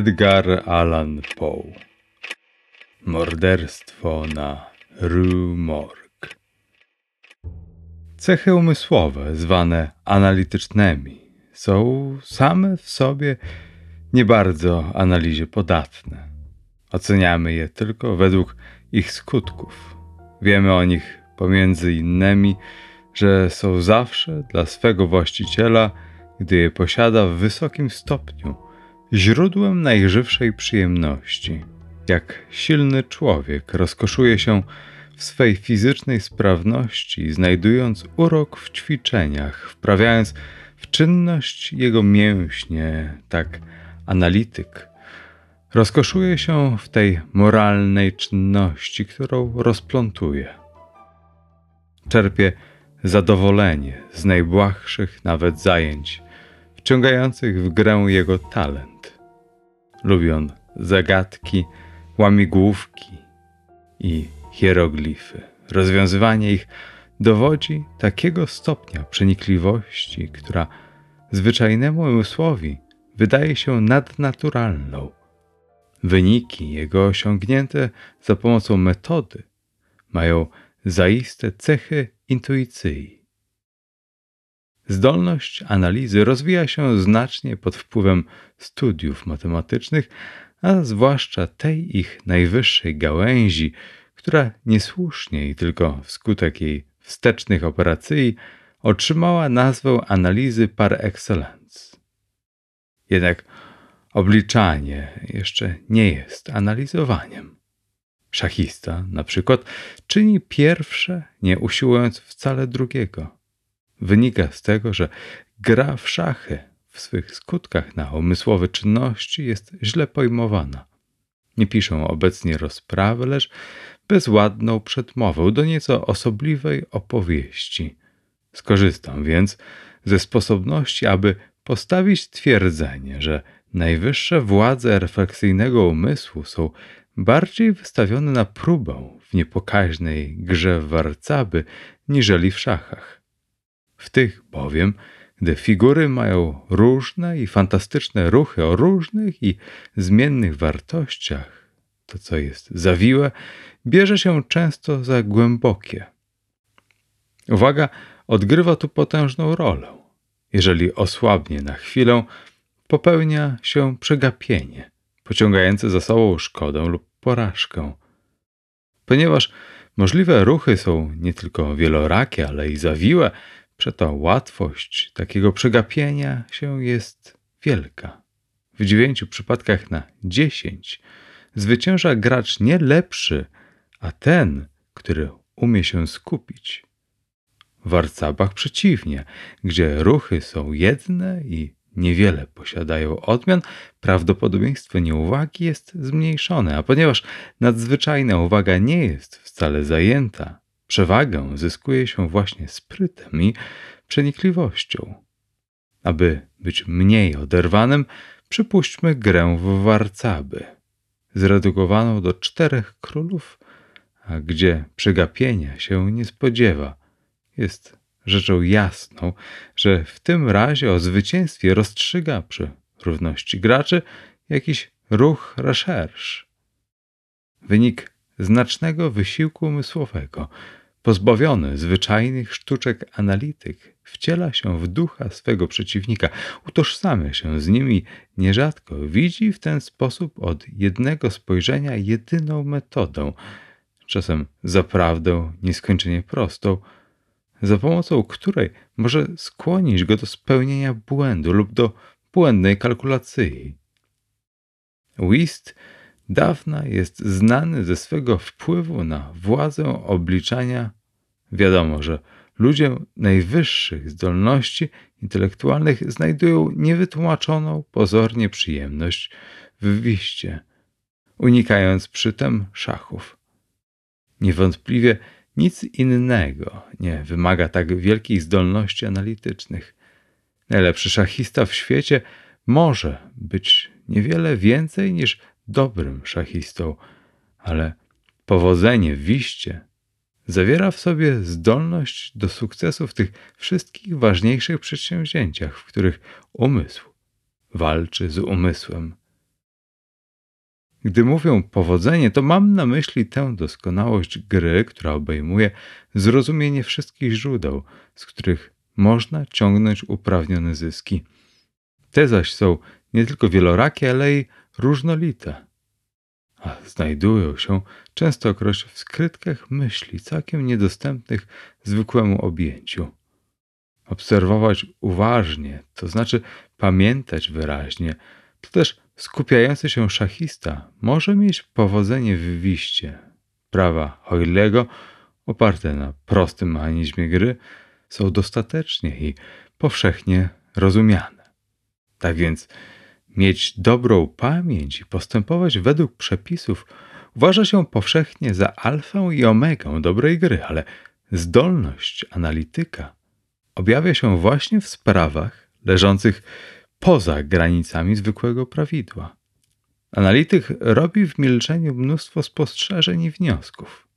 Edgar Allan Poe Morderstwo na Rue Morgue Cechy umysłowe, zwane analitycznymi, są same w sobie nie bardzo analizie podatne. Oceniamy je tylko według ich skutków. Wiemy o nich pomiędzy innymi, że są zawsze dla swego właściciela, gdy je posiada w wysokim stopniu, źródłem najżywszej przyjemności. Jak silny człowiek rozkoszuje się w swej fizycznej sprawności, znajdując urok w ćwiczeniach, wprawiając w czynność jego mięśnie, tak analityk rozkoszuje się w tej moralnej czynności, którą rozplątuje. Czerpie zadowolenie z najbłahszych nawet zajęć, wciągających w grę jego talent. Lubi on zagadki, łamigłówki i hieroglify. Rozwiązywanie ich dowodzi takiego stopnia przenikliwości, która zwyczajnemu umysłowi wydaje się nadnaturalną. Wyniki jego osiągnięte za pomocą metody mają zaiste cechy intuicji. Zdolność analizy rozwija się znacznie pod wpływem studiów matematycznych, a zwłaszcza tej ich najwyższej gałęzi, która niesłusznie i tylko wskutek jej wstecznych operacji otrzymała nazwę analizy par excellence. Jednak obliczanie jeszcze nie jest analizowaniem. Szachista, na przykład, czyni pierwsze, nie usiłując wcale drugiego. Wynika z tego, że gra w szachy w swych skutkach na umysłowe czynności jest źle pojmowana. Nie piszę obecnie rozprawy, lecz bezładną przedmowę do nieco osobliwej opowieści. Skorzystam więc ze sposobności, aby postawić twierdzenie, że najwyższe władze refleksyjnego umysłu są bardziej wystawione na próbę w niepokaźnej grze w warcaby, niżeli w szachach. W tych bowiem, gdy figury mają różne i fantastyczne ruchy o różnych i zmiennych wartościach, to co jest zawiłe, bierze się często za głębokie. Uwaga odgrywa tu potężną rolę. Jeżeli osłabnie na chwilę, popełnia się przegapienie, pociągające za sobą szkodę lub porażkę. Ponieważ możliwe ruchy są nie tylko wielorakie, ale i zawiłe, przeto łatwość takiego przegapienia się jest wielka. W dziewięciu przypadkach na dziesięć zwycięża gracz nie lepszy, a ten, który umie się skupić. W warcabach przeciwnie, gdzie ruchy są jedne i niewiele posiadają odmian, prawdopodobieństwo nieuwagi jest zmniejszone, a ponieważ nadzwyczajna uwaga nie jest wcale zajęta, przewagę zyskuje się właśnie sprytem i przenikliwością. Aby być mniej oderwanym, przypuśćmy grę w warcaby, zredukowaną do czterech królów, a gdzie przegapienia się nie spodziewa, jest rzeczą jasną, że w tym razie o zwycięstwie rozstrzyga przy równości graczy jakiś ruch recherche. wynik znacznego wysiłku umysłowego. Pozbawiony zwyczajnych sztuczek analityk wciela się w ducha swego przeciwnika, utożsamia się z nim i nierzadko widzi w ten sposób od jednego spojrzenia jedyną metodę, czasem zaprawdę nieskończenie prostą, za pomocą której może skłonić go do spełnienia błędu lub do błędnej kalkulacji. Whist dawna jest znany ze swego wpływu na władzę obliczania. Wiadomo, że ludzie najwyższych zdolności intelektualnych znajdują niewytłumaczoną pozornie przyjemność w wiście, unikając przytem szachów. Niewątpliwie nic innego nie wymaga tak wielkich zdolności analitycznych. Najlepszy szachista w świecie może być niewiele więcej niż dobrym szachistą, ale powodzenie w wiście zawiera w sobie zdolność do sukcesu w tych wszystkich ważniejszych przedsięwzięciach, w których umysł walczy z umysłem. Gdy mówię powodzenie, to mam na myśli tę doskonałość gry, która obejmuje zrozumienie wszystkich źródeł, z których można ciągnąć uprawnione zyski. Te zaś są nie tylko wielorakie, ale i różnolite. A znajdują się częstokroć w skrytkach myśli, całkiem niedostępnych zwykłemu objęciu. Obserwować uważnie, to znaczy pamiętać wyraźnie, to też skupiający się szachista może mieć powodzenie w wiście. Prawa Hoylego, oparte na prostym mechanizmie gry, są dostatecznie i powszechnie rozumiane. Tak więc mieć dobrą pamięć i postępować według przepisów uważa się powszechnie za alfę i omegę dobrej gry, ale zdolność analityka objawia się właśnie w sprawach leżących poza granicami zwykłego prawidła. Analityk robi w milczeniu mnóstwo spostrzeżeń i wniosków.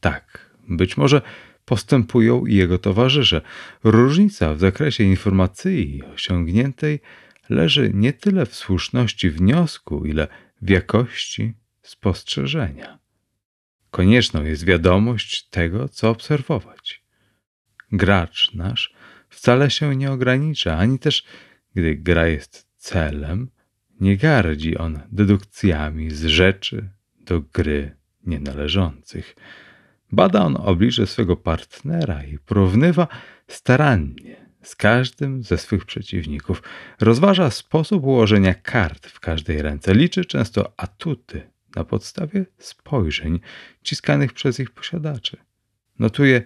Tak, być może postępują i jego towarzysze. Różnica w zakresie informacji osiągniętej leży nie tyle w słuszności wniosku, ile w jakości spostrzeżenia. Konieczną jest wiadomość tego, co obserwować. Gracz nasz wcale się nie ogranicza, ani też, gdy gra jest celem, nie gardzi on dedukcjami z rzeczy do gry nienależących. Bada on oblicze swego partnera i porównywa starannie z każdym ze swych przeciwników. Rozważa sposób ułożenia kart w każdej ręce. Liczy często atuty na podstawie spojrzeń ciskanych przez ich posiadaczy. Notuje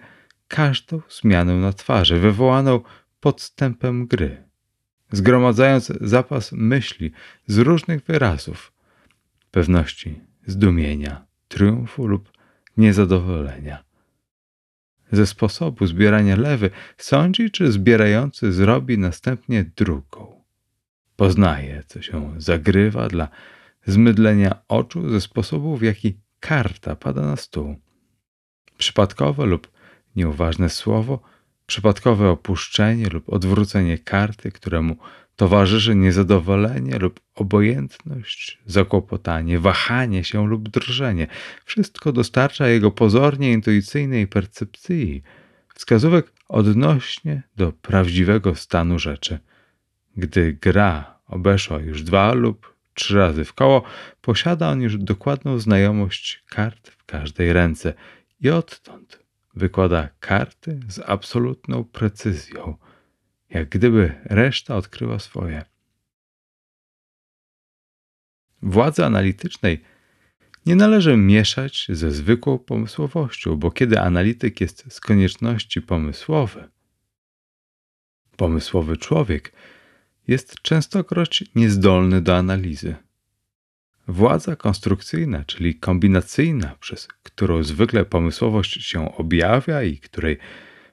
każdą zmianę na twarzy wywołaną podstępem gry, zgromadzając zapas myśli z różnych wyrazów pewności, zdumienia, triumfu lub niezadowolenia. Ze sposobu zbierania lewy sądzi, czy zbierający zrobi następnie drugą. Poznaje, co się zagrywa dla zmydlenia oczu ze sposobu, w jaki karta pada na stół. Przypadkowe lub nieuważne słowo, przypadkowe opuszczenie lub odwrócenie karty, któremu towarzyszy niezadowolenie lub obojętność, zakłopotanie, wahanie się lub drżenie. Wszystko dostarcza jego pozornie intuicyjnej percepcji wskazówek odnośnie do prawdziwego stanu rzeczy. Gdy gra obeszła już dwa lub trzy razy w koło, posiada on już dokładną znajomość kart w każdej ręce i odtąd wykłada karty z absolutną precyzją – jak gdyby reszta odkryła swoje. Władzy analitycznej nie należy mieszać ze zwykłą pomysłowością, bo kiedy analityk jest z konieczności pomysłowy, pomysłowy człowiek jest częstokroć niezdolny do analizy. Władza konstrukcyjna, czyli kombinacyjna, przez którą zwykle pomysłowość się objawia i której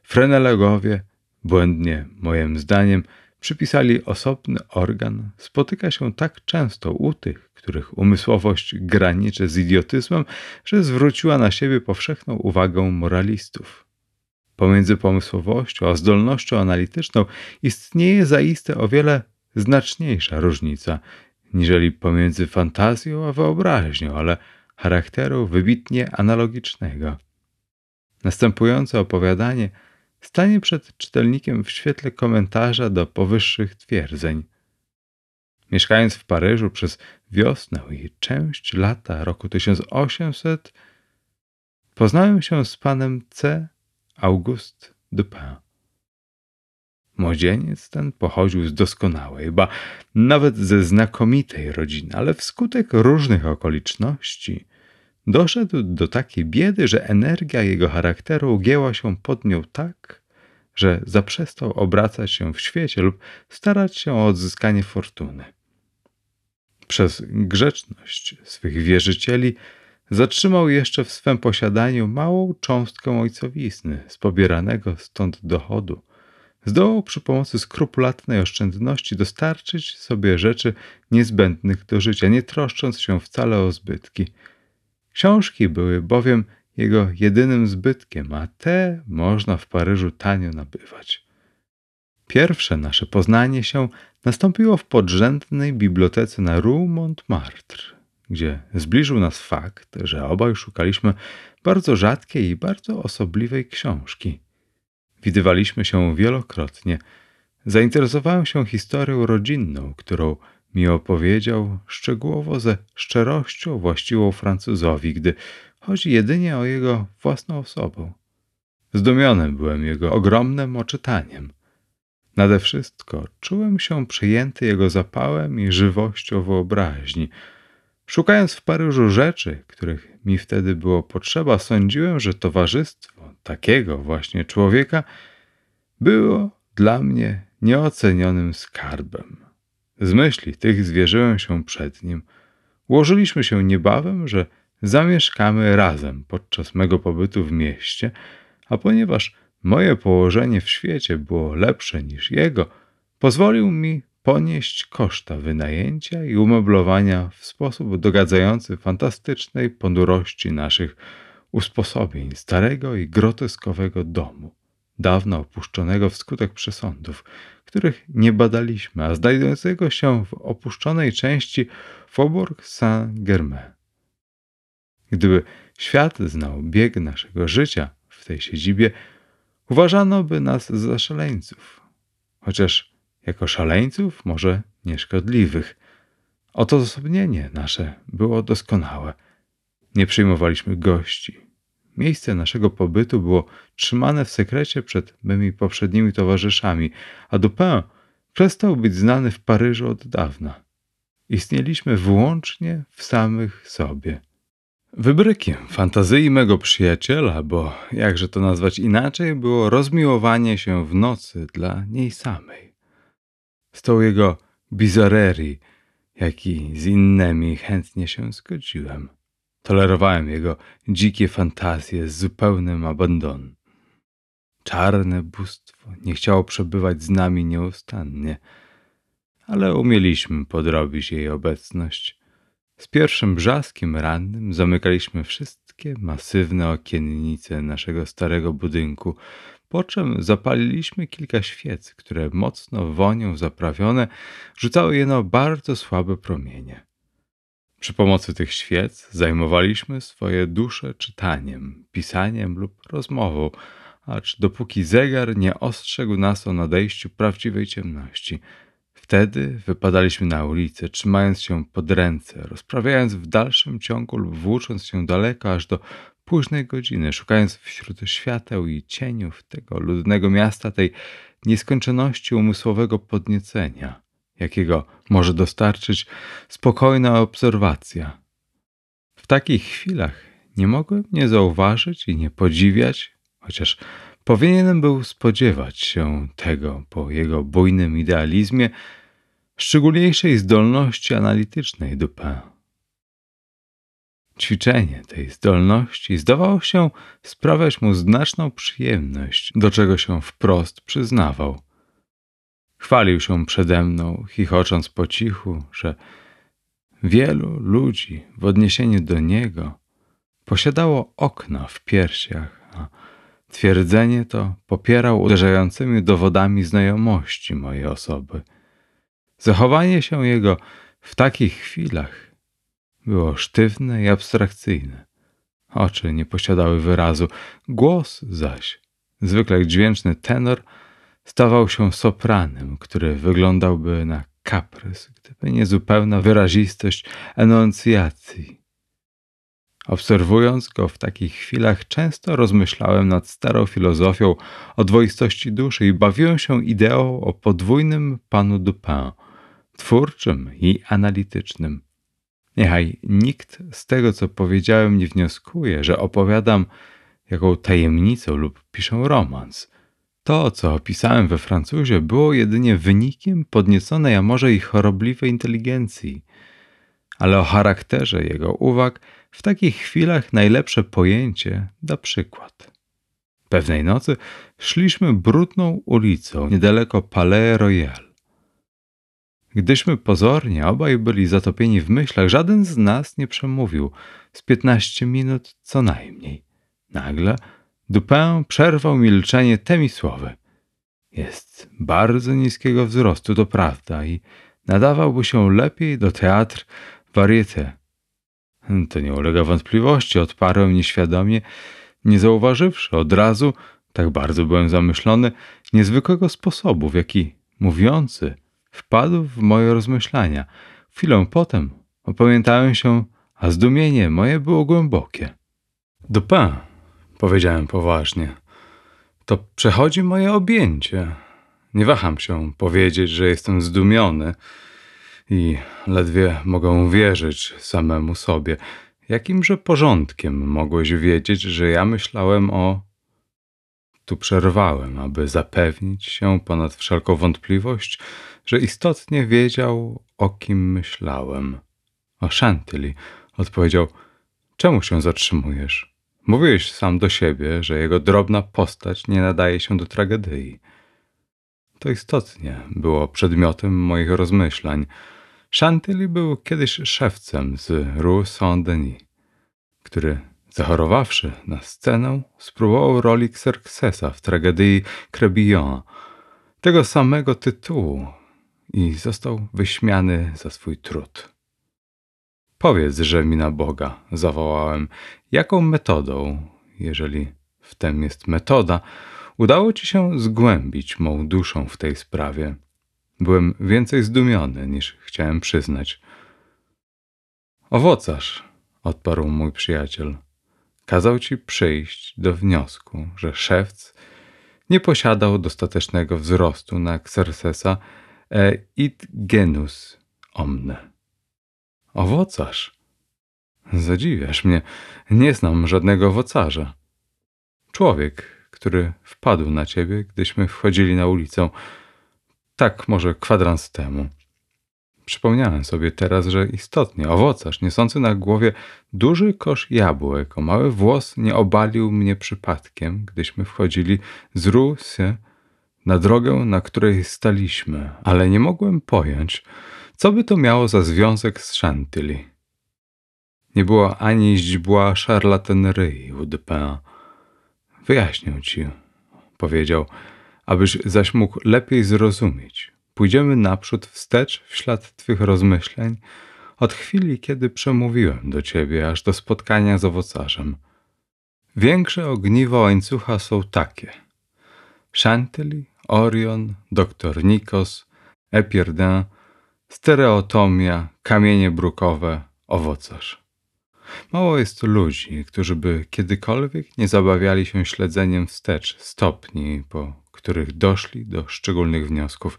frenelogowie błędnie, moim zdaniem, przypisali osobny organ, spotyka się tak często u tych, których umysłowość graniczy z idiotyzmem, że zwróciła na siebie powszechną uwagę moralistów. Pomiędzy pomysłowością a zdolnością analityczną istnieje zaiste o wiele znaczniejsza różnica, niżeli pomiędzy fantazją a wyobraźnią, ale charakteru wybitnie analogicznego. Następujące opowiadanie stanie przed czytelnikiem w świetle komentarza do powyższych twierdzeń. Mieszkając w Paryżu przez wiosnę i część lata roku 1800, poznałem się z panem C. Auguste Dupin. Młodzieniec ten pochodził z doskonałej, ba nawet ze znakomitej rodziny, ale wskutek różnych okoliczności doszedł do takiej biedy, że energia jego charakteru ugięła się pod nią tak, że zaprzestał obracać się w świecie lub starać się o odzyskanie fortuny. Przez grzeczność swych wierzycieli zatrzymał jeszcze w swym posiadaniu małą cząstkę ojcowizny z pobieranego stąd dochodu. Zdołał przy pomocy skrupulatnej oszczędności dostarczyć sobie rzeczy niezbędnych do życia, nie troszcząc się wcale o zbytki. Książki były bowiem jego jedynym zbytkiem, a te można w Paryżu tanio nabywać. Pierwsze nasze poznanie się nastąpiło w podrzędnej bibliotece na Rue Montmartre, gdzie zbliżył nas fakt, że obaj szukaliśmy bardzo rzadkiej i bardzo osobliwej książki. Widywaliśmy się wielokrotnie. Zainteresowałem się historią rodzinną, którą mi opowiedział szczegółowo ze szczerością właściwą Francuzowi, gdy chodzi jedynie o jego własną osobę. Zdumiony byłem jego ogromnym oczytaniem. Nade wszystko czułem się przejęty jego zapałem i żywością wyobraźni. Szukając w Paryżu rzeczy, których mi wtedy było potrzeba, sądziłem, że towarzystwo takiego właśnie człowieka było dla mnie nieocenionym skarbem. Z myśli tych zwierzyłem się przed nim. Ułożyliśmy się niebawem, że zamieszkamy razem podczas mego pobytu w mieście, a ponieważ moje położenie w świecie było lepsze niż jego, pozwolił mi ponieść koszta wynajęcia i umeblowania w sposób dogadzający fantastycznej ponurości naszych usposobień starego i groteskowego domu, dawno opuszczonego wskutek przesądów, których nie badaliśmy, a znajdującego się w opuszczonej części Faubourg Saint-Germain. Gdyby świat znał bieg naszego życia w tej siedzibie, uważano by nas za szaleńców, chociaż jako szaleńców może nieszkodliwych. Odosobnienie nasze było doskonałe. Nie przyjmowaliśmy gości. Miejsce naszego pobytu było trzymane w sekrecie przed mymi poprzednimi towarzyszami, a Dupin przestał być znany w Paryżu od dawna. Istnieliśmy wyłącznie w samych sobie. Wybrykiem fantazji mego przyjaciela, bo jakże to nazwać inaczej, było rozmiłowanie się w nocy dla niej samej. Z tą jego bizarerii, jak i z innymi chętnie się zgodziłem. Tolerowałem jego dzikie fantazje z zupełnym abandon. Czarne bóstwo nie chciało przebywać z nami nieustannie, ale umieliśmy podrobić jej obecność. Z pierwszym brzaskiem rannym zamykaliśmy wszystkie masywne okiennice naszego starego budynku, po czym zapaliliśmy kilka świec, które mocno wonią zaprawione rzucały jeno bardzo słabe promienie. Przy pomocy tych świec zajmowaliśmy swoje dusze czytaniem, pisaniem lub rozmową, acz dopóki zegar nie ostrzegł nas o nadejściu prawdziwej ciemności – Wtedy wypadaliśmy na ulicę, trzymając się pod ręce, rozprawiając w dalszym ciągu lub włócząc się daleko aż do późnej godziny, szukając wśród świateł i cieniów tego ludnego miasta tej nieskończoności umysłowego podniecenia, jakiego może dostarczyć spokojna obserwacja. W takich chwilach nie mogłem nie zauważyć i nie podziwiać, chociaż Powinienem był spodziewać się tego po jego bujnym idealizmie, szczególniejszej zdolności analitycznej Dupin. Ćwiczenie tej zdolności zdawało się sprawiać mu znaczną przyjemność, do czego się wprost przyznawał. Chwalił się przede mną, chichocząc po cichu, że wielu ludzi w odniesieniu do niego posiadało okna w piersiach, a Twierdzenie to popierał uderzającymi dowodami znajomości mojej osoby. Zachowanie się jego w takich chwilach było sztywne i abstrakcyjne. Oczy nie posiadały wyrazu, głos zaś, zwykle dźwięczny tenor, stawał się sopranem, który wyglądałby na kaprys, gdyby nie zupełna wyrazistość enuncjacji. Obserwując go w takich chwilach, często rozmyślałem nad starą filozofią o dwoistości duszy i bawiłem się ideą o podwójnym panu Dupin, twórczym i analitycznym. Niechaj nikt z tego, co powiedziałem, nie wnioskuje, że opowiadam jaką tajemnicę lub piszę romans. To, co opisałem we Francuzie, było jedynie wynikiem podnieconej, a może i chorobliwej inteligencji. Ale o charakterze jego uwag w takich chwilach najlepsze pojęcie da przykład. Pewnej nocy szliśmy brudną ulicą niedaleko Palais Royal. Gdyśmy pozornie obaj byli zatopieni w myślach, żaden z nas nie przemówił z piętnaście minut co najmniej. Nagle Dupin przerwał milczenie temi słowy. Jest bardzo niskiego wzrostu, to prawda, i nadawałby się lepiej do teatr variété. To nie ulega wątpliwości, odparłem nieświadomie, nie zauważywszy od razu, tak bardzo byłem zamyślony, niezwykłego sposobu, w jaki mówiący wpadł w moje rozmyślania. Chwilę potem opamiętałem się, a zdumienie moje było głębokie. Dupin, powiedziałem poważnie, to przechodzi moje objęcie. Nie waham się powiedzieć, że jestem zdumiony i ledwie mogę uwierzyć samemu sobie. Jakimże porządkiem mogłeś wiedzieć, że ja myślałem o. Tu przerwałem, aby zapewnić się ponad wszelką wątpliwość, że istotnie wiedział, o kim myślałem. O Chantilly, odpowiedział, czemu się zatrzymujesz? Mówiłeś sam do siebie, że jego drobna postać nie nadaje się do tragedii. To istotnie było przedmiotem moich rozmyślań. Chantilly był kiedyś szewcem z Rue Saint-Denis, który zachorowawszy na scenę, spróbował roli Xerxesa w tragedii Crébillon, tego samego tytułu, i został wyśmiany za swój trud. Powiedz, że mi na Boga, zawołałem, jaką metodą, jeżeli w tem jest metoda, udało ci się zgłębić mą duszą w tej sprawie. Byłem więcej zdumiony niż chciałem przyznać. Owocarz, odparł mój przyjaciel, kazał ci przyjść do wniosku, że szewc nie posiadał dostatecznego wzrostu na Xerxesa e id genus omne. Owocarz? Zadziwiasz mnie. Nie znam żadnego owocarza. Człowiek, który wpadł na ciebie, gdyśmy wchodzili na ulicę. Tak, może kwadrans temu. Przypomniałem sobie teraz, że istotnie owocarz niosący na głowie duży kosz jabłek o mały włos nie obalił mnie przypadkiem, gdyśmy wchodzili z Rusy na drogę, na której staliśmy, ale nie mogłem pojąć, co by to miało za związek z Chantilly. Nie było ani źdźbła szarlatanerii u Dupin. Wyjaśnię ci, powiedział, abyś zaś mógł lepiej zrozumieć. Pójdziemy naprzód wstecz w ślad twych rozmyśleń od chwili, kiedy przemówiłem do ciebie, aż do spotkania z owocarzem. Większe ogniwo łańcucha są takie. Chantilly, Orion, doktor Nikos, Epierdin, stereotomia, kamienie brukowe, owocarz. Mało jest ludzi, którzy by kiedykolwiek nie zabawiali się śledzeniem wstecz stopni, po których doszli do szczególnych wniosków.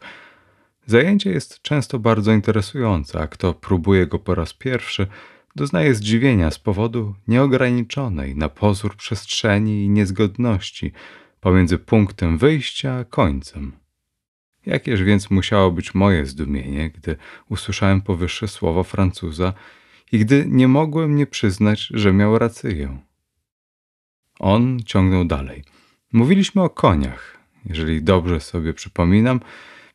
Zajęcie jest często bardzo interesujące, a kto próbuje go po raz pierwszy, doznaje zdziwienia z powodu nieograniczonej na pozór przestrzeni i niezgodności pomiędzy punktem wyjścia a końcem. Jakież więc musiało być moje zdumienie, gdy usłyszałem powyższe słowo Francuza i gdy nie mogłem nie przyznać, że miał rację. On ciągnął dalej. Mówiliśmy o koniach. Jeżeli dobrze sobie przypominam,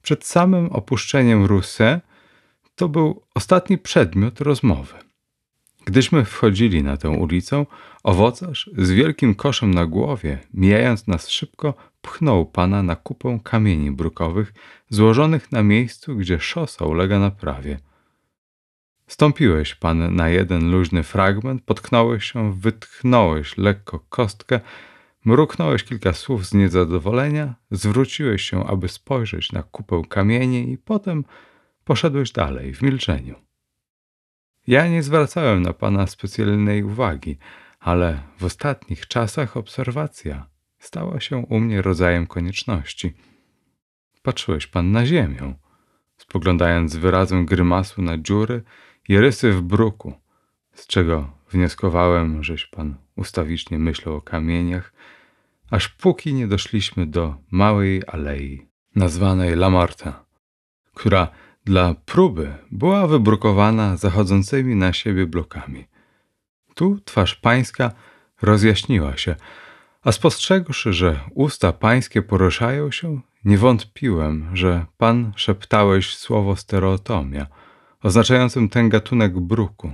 przed samym opuszczeniem Rousset to był ostatni przedmiot rozmowy. Gdyśmy wchodzili na tę ulicę, owocarz z wielkim koszem na głowie, mijając nas szybko, pchnął pana na kupę kamieni brukowych złożonych na miejscu, gdzie szosa ulega naprawie. Stąpiłeś pan na jeden luźny fragment, potknąłeś się, wytchnąłeś lekko kostkę, mruknąłeś kilka słów z niezadowolenia, zwróciłeś się, aby spojrzeć na kupę kamieni i potem poszedłeś dalej w milczeniu. Ja nie zwracałem na pana specjalnej uwagi, ale w ostatnich czasach obserwacja stała się u mnie rodzajem konieczności. Patrzyłeś pan na ziemię, spoglądając z wyrazem grymasu na dziury i rysy w bruku, z czego wnioskowałem, żeś pan ustawicznie myślał o kamieniach, aż póki nie doszliśmy do małej alei, nazwanej Lamarta, która dla próby była wybrukowana zachodzącymi na siebie blokami. Tu twarz pańska rozjaśniła się, a spostrzegłszy, że usta pańskie poruszają się, nie wątpiłem, że pan szeptałeś słowo stereotomia, oznaczającym ten gatunek bruku.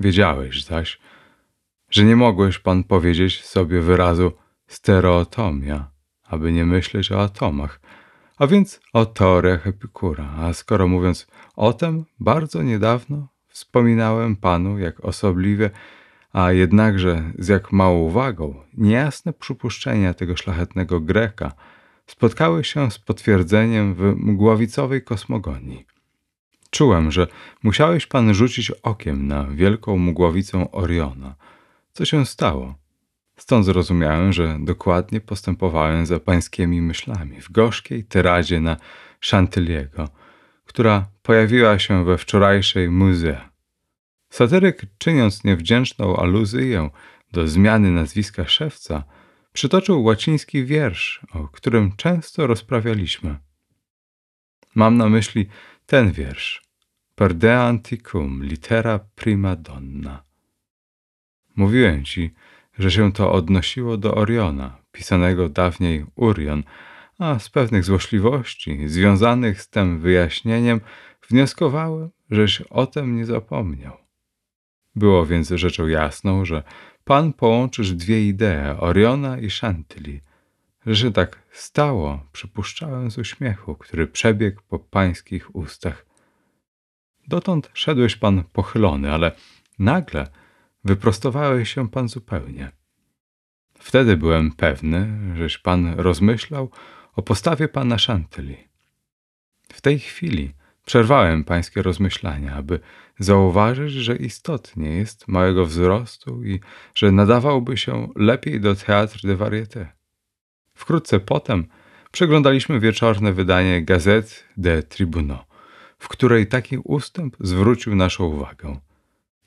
Wiedziałeś zaś, że nie mogłeś pan powiedzieć sobie wyrazu stereotomia, aby nie myśleć o atomach, a więc o teoriach Epikura. A skoro mówiąc o tym, bardzo niedawno wspominałem panu, jak osobliwie, a jednakże z jak małą uwagą, niejasne przypuszczenia tego szlachetnego Greka spotkały się z potwierdzeniem w mgławicowej kosmogonii. Czułem, że musiałeś pan rzucić okiem na wielką mgławicę Oriona. Co się stało? Stąd zrozumiałem, że dokładnie postępowałem za pańskimi myślami w gorzkiej tyradzie na Chantilly'ego, która pojawiła się we wczorajszej muzee. Satyryk, czyniąc niewdzięczną aluzję do zmiany nazwiska szewca, przytoczył łaciński wiersz, o którym często rozprawialiśmy. Mam na myśli ten wiersz. Per de anticum litera prima donna. Mówiłem ci, że się to odnosiło do Oriona, pisanego dawniej Urion, a z pewnych złośliwości związanych z tym wyjaśnieniem wnioskowałem, żeś o tym nie zapomniał. Było więc rzeczą jasną, że Pan połączysz dwie idee, Oriona i Chantilly. Że się tak stało, przypuszczałem z uśmiechu, który przebiegł po pańskich ustach. Dotąd szedłeś pan pochylony, ale nagle wyprostowałeś się pan zupełnie. Wtedy byłem pewny, żeś pan rozmyślał o postawie pana Chantilly. W tej chwili przerwałem pańskie rozmyślania, aby zauważyć, że istotnie jest małego wzrostu i że nadawałby się lepiej do Théâtre de Variété. Wkrótce potem przeglądaliśmy wieczorne wydanie Gazette de Tribunaux, w której taki ustęp zwrócił naszą uwagę.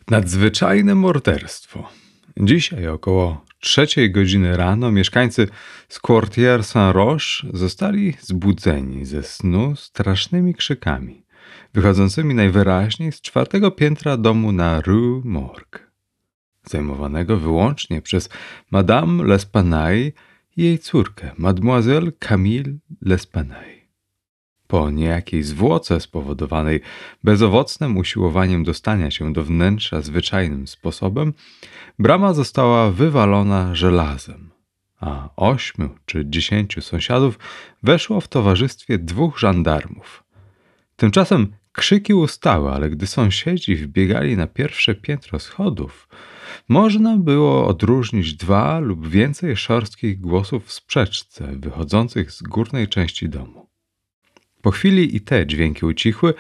Nadzwyczajne morderstwo. Dzisiaj około trzeciej godziny rano mieszkańcy z Quartier Saint-Roch zostali zbudzeni ze snu strasznymi krzykami, wychodzącymi najwyraźniej z czwartego piętra domu na Rue Morgue, zajmowanego wyłącznie przez Madame L'Espanaye i jej córkę, Mademoiselle Camille L'Espanaye. Po niejakiej zwłoce spowodowanej bezowocnym usiłowaniem dostania się do wnętrza zwyczajnym sposobem, brama została wywalona żelazem, a ośmiu czy dziesięciu sąsiadów weszło w towarzystwie dwóch żandarmów. Tymczasem krzyki ustały, ale gdy sąsiedzi wbiegali na pierwsze piętro schodów, można było odróżnić dwa lub więcej szorstkich głosów w sprzeczce wychodzących z górnej części domu. Po chwili i te dźwięki ucichły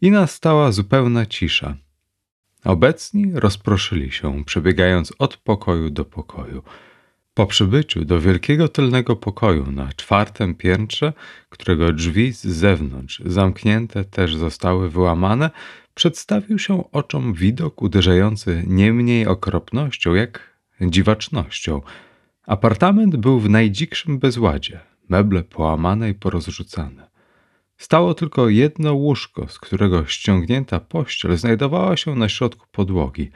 i nastała zupełna cisza. Obecni rozproszyli się, przebiegając od pokoju do pokoju. Po przybyciu do wielkiego tylnego pokoju na czwartym piętrze, którego drzwi z zewnątrz zamknięte też zostały wyłamane, przedstawił się oczom widok uderzający nie mniej okropnością jak dziwacznością. Apartament był w najdzikszym bezładzie, meble połamane i porozrzucane. Stało tylko jedno łóżko, z którego ściągnięta pościel znajdowała się na środku podłogi.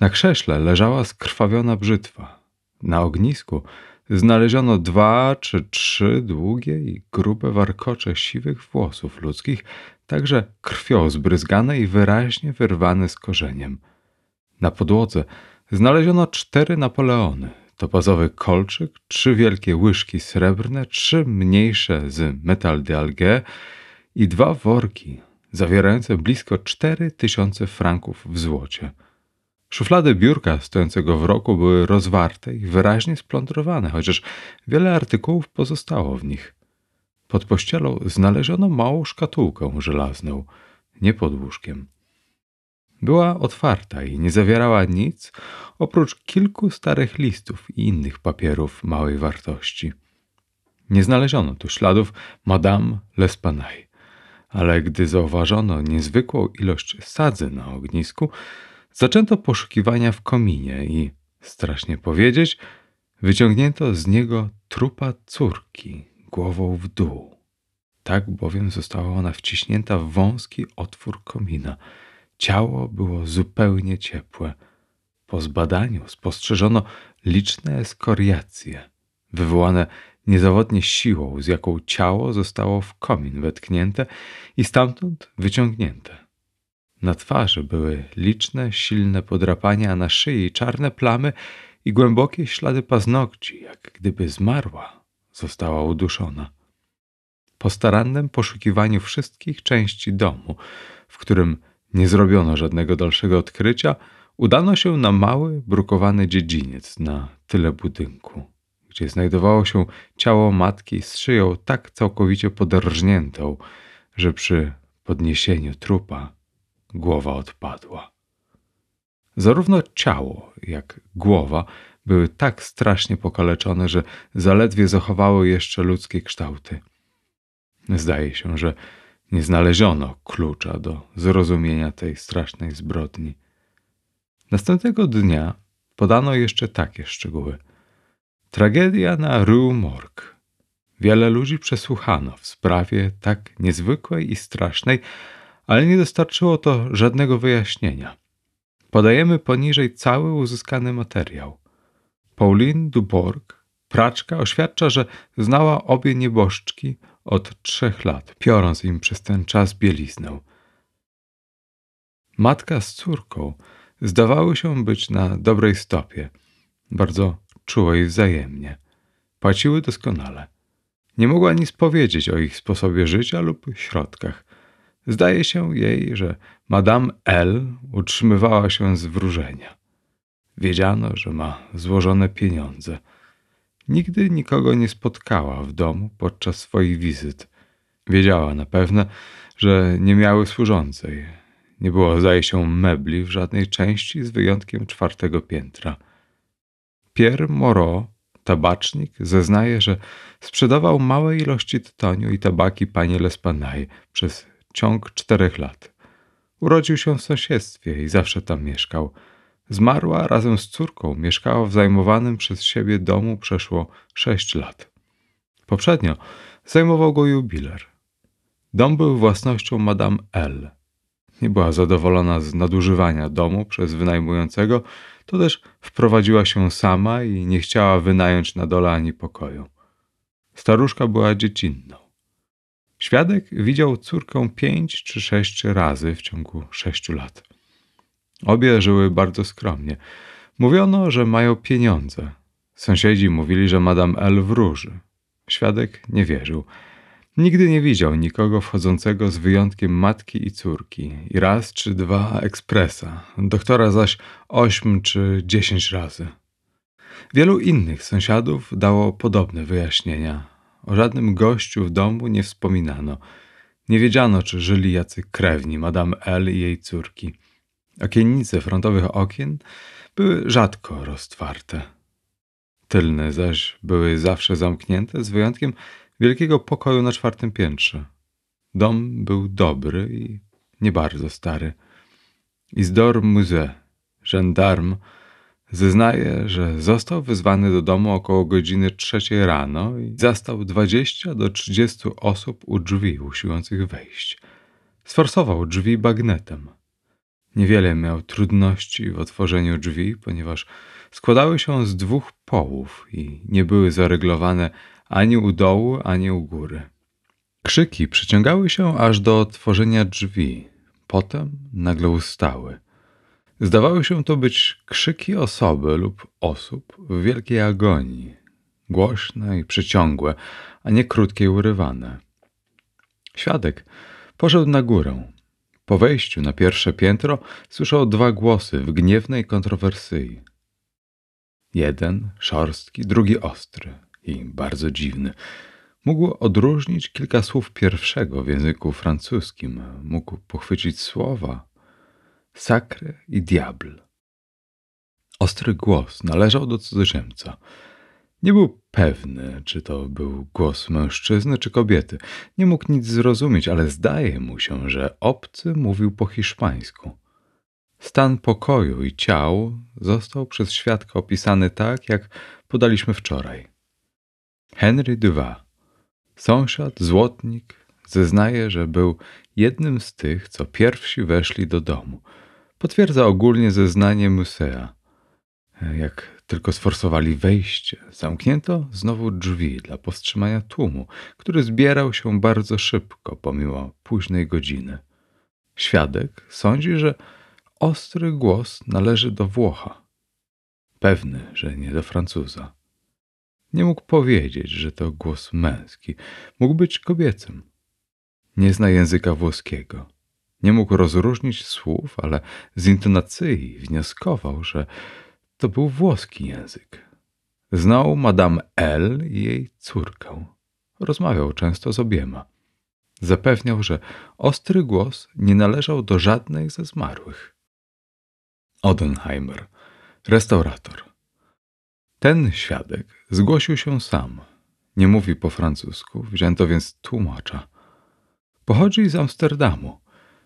Na krześle leżała skrwawiona brzytwa. Na ognisku znaleziono dwa czy trzy długie i grube warkocze siwych włosów ludzkich, także krwią zbryzgane i wyraźnie wyrwane z korzeniem. Na podłodze znaleziono cztery Napoleony, topazowy kolczyk, trzy wielkie łyżki srebrne, trzy mniejsze z metal de algue i dwa worki zawierające blisko cztery tysiące franków w złocie. Szuflady biurka stojącego w roku były rozwarte i wyraźnie splądrowane, chociaż wiele artykułów pozostało w nich. Pod pościelą znaleziono małą szkatułkę żelazną, nie pod łóżkiem. Była otwarta i nie zawierała nic oprócz kilku starych listów i innych papierów małej wartości. Nie znaleziono tu śladów Madame L'Espanaye, ale gdy zauważono niezwykłą ilość sadzy na ognisku, zaczęto poszukiwania w kominie i, strasznie powiedzieć, wyciągnięto z niego trupa córki głową w dół. Tak bowiem została ona wciśnięta w wąski otwór komina. Ciało było zupełnie ciepłe. Po zbadaniu spostrzeżono liczne eskoriacje, wywołane niezawodnie siłą, z jaką ciało zostało w komin wetknięte i stamtąd wyciągnięte. Na twarzy były liczne, silne podrapania, na szyi czarne plamy i głębokie ślady paznokci, jak gdyby zmarła, została uduszona. Po starannym poszukiwaniu wszystkich części domu, w którym nie zrobiono żadnego dalszego odkrycia, udano się na mały, brukowany dziedziniec na tyle budynku, gdzie znajdowało się ciało matki z szyją tak całkowicie poderżniętą, że przy podniesieniu trupa głowa odpadła. Zarówno ciało, jak głowa były tak strasznie pokaleczone, że zaledwie zachowały jeszcze ludzkie kształty. Zdaje się, że nie znaleziono klucza do zrozumienia tej strasznej zbrodni. Następnego dnia podano jeszcze takie szczegóły. Tragedia na Rue Morgue. Wiele ludzi przesłuchano w sprawie tak niezwykłej i strasznej, ale nie dostarczyło to żadnego wyjaśnienia. Podajemy poniżej cały uzyskany materiał. Pauline Dubourg, praczka, oświadcza, że znała obie nieboszczki od trzech lat, piorąc im przez ten czas bieliznę. Matka z córką zdawały się być na dobrej stopie, bardzo czułej wzajemnie. Płaciły doskonale. Nie mogła nic powiedzieć o ich sposobie życia lub środkach. Zdaje się jej, że Madame L. utrzymywała się z wróżenia. Wiedziano, że ma złożone pieniądze. Nigdy nikogo nie spotkała w domu podczas swoich wizyt. Wiedziała na pewno, że nie miały służącej. Nie było, zdaje się, mebli w żadnej części z wyjątkiem czwartego piętra. Pierre Moreau, tabacznik, zeznaje, że sprzedawał małe ilości tytoniu i tabaki pani L'Espanaye przez ciąg czterech lat. Urodził się w sąsiedztwie i zawsze tam mieszkał. Zmarła razem z córką, mieszkała w zajmowanym przez siebie domu przeszło sześć lat. Poprzednio zajmował go jubiler. Dom był własnością Madame L. Nie była zadowolona z nadużywania domu przez wynajmującego, to też wprowadziła się sama i nie chciała wynająć na dole ani pokoju. Staruszka była dziecinną. Świadek widział córkę pięć czy sześć razy w ciągu sześciu lat. Obie żyły bardzo skromnie. Mówiono, że mają pieniądze. Sąsiedzi mówili, że Madame L wróży. Świadek nie wierzył. Nigdy nie widział nikogo wchodzącego z wyjątkiem matki i córki, i raz czy dwa ekspresa, doktora zaś ośm czy dziesięć razy. Wielu innych sąsiadów dało podobne wyjaśnienia. O żadnym gościu w domu nie wspominano. Nie wiedziano, czy żyli jacy krewni Madame L i jej córki. Okiennice frontowych okien były rzadko roztwarte. Tylne zaś były zawsze zamknięte, z wyjątkiem wielkiego pokoju na czwartym piętrze. Dom był dobry i nie bardzo stary. Isidore Musée, gendarm, zeznaje, że został wezwany do domu około godziny trzeciej rano i zastał dwadzieścia do trzydziestu osób u drzwi usiłujących wejść. Sforsował drzwi bagnetem. Niewiele miał trudności w otworzeniu drzwi, ponieważ składały się z dwóch połów i nie były zaryglowane ani u dołu, ani u góry. Krzyki przyciągały się aż do otworzenia drzwi, potem nagle ustały. Zdawały się to być krzyki osoby lub osób w wielkiej agonii, głośne i przeciągłe, a nie krótkie i urywane. Świadek poszedł na górę. Po wejściu na pierwsze piętro słyszał dwa głosy w gniewnej kontrowersji. Jeden szorstki, drugi ostry i bardzo dziwny. Mógł odróżnić kilka słów pierwszego w języku francuskim. Mógł pochwycić słowa sacre i diable. Ostry głos należał do cudzoziemca. Nie był pewny, czy to był głos mężczyzny czy kobiety. Nie mógł nic zrozumieć, ale zdaje mu się, że obcy mówił po hiszpańsku. Stan pokoju i ciał został przez świadka opisany tak, jak podaliśmy wczoraj. Henry Duva, sąsiad, złotnik, zeznaje, że był jednym z tych, co pierwsi weszli do domu. Potwierdza ogólnie zeznanie Musea. Jak tylko sforsowali wejście, zamknięto znowu drzwi dla powstrzymania tłumu, który zbierał się bardzo szybko, pomimo późnej godziny. Świadek sądzi, że ostry głos należy do Włocha. Pewny, że nie do Francuza. Nie mógł powiedzieć, że to głos męski. Mógł być kobiecym. Nie zna języka włoskiego. Nie mógł rozróżnić słów, ale z intonacji wnioskował, że to był włoski język. Znał Madame L i jej córkę. Rozmawiał często z obiema. Zapewniał, że ostry głos nie należał do żadnej ze zmarłych. Odenheimer, restaurator. Ten świadek zgłosił się sam. Nie mówi po francusku, wzięto więc tłumacza. Pochodzi z Amsterdamu.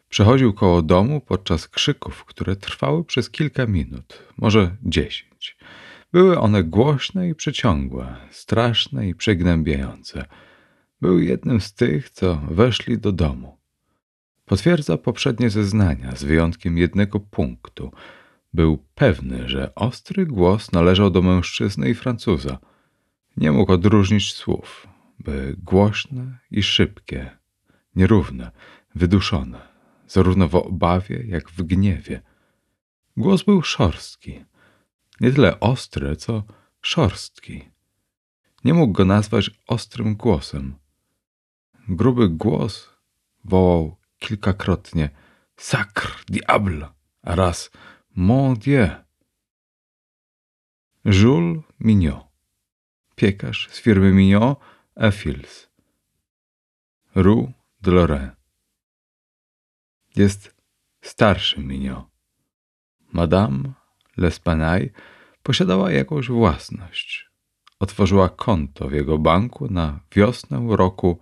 Przechodził koło domu podczas krzyków, które trwały przez kilka minut, może dziesięć. Były one głośne i przeciągłe, straszne i przygnębiające. Był jednym z tych, co weszli do domu. Potwierdza poprzednie zeznania, z wyjątkiem jednego punktu. Był pewny, że ostry głos należał do mężczyzny i Francuza. Nie mógł odróżnić słów, by głośne i szybkie, nierówne, wyduszone zarówno w obawie, jak w gniewie. Głos był szorstki, nie tyle ostry, co szorstki. Nie mógł go nazwać ostrym głosem. Gruby głos wołał kilkakrotnie Sacre diable, a raz Mon Dieu. Jules Mignot, piekarz z firmy Mignot Fils, Rue de Lorraine jest starszym Mignot. Madame L'Espanaye posiadała jakąś własność. Otworzyła konto w jego banku na wiosnę roku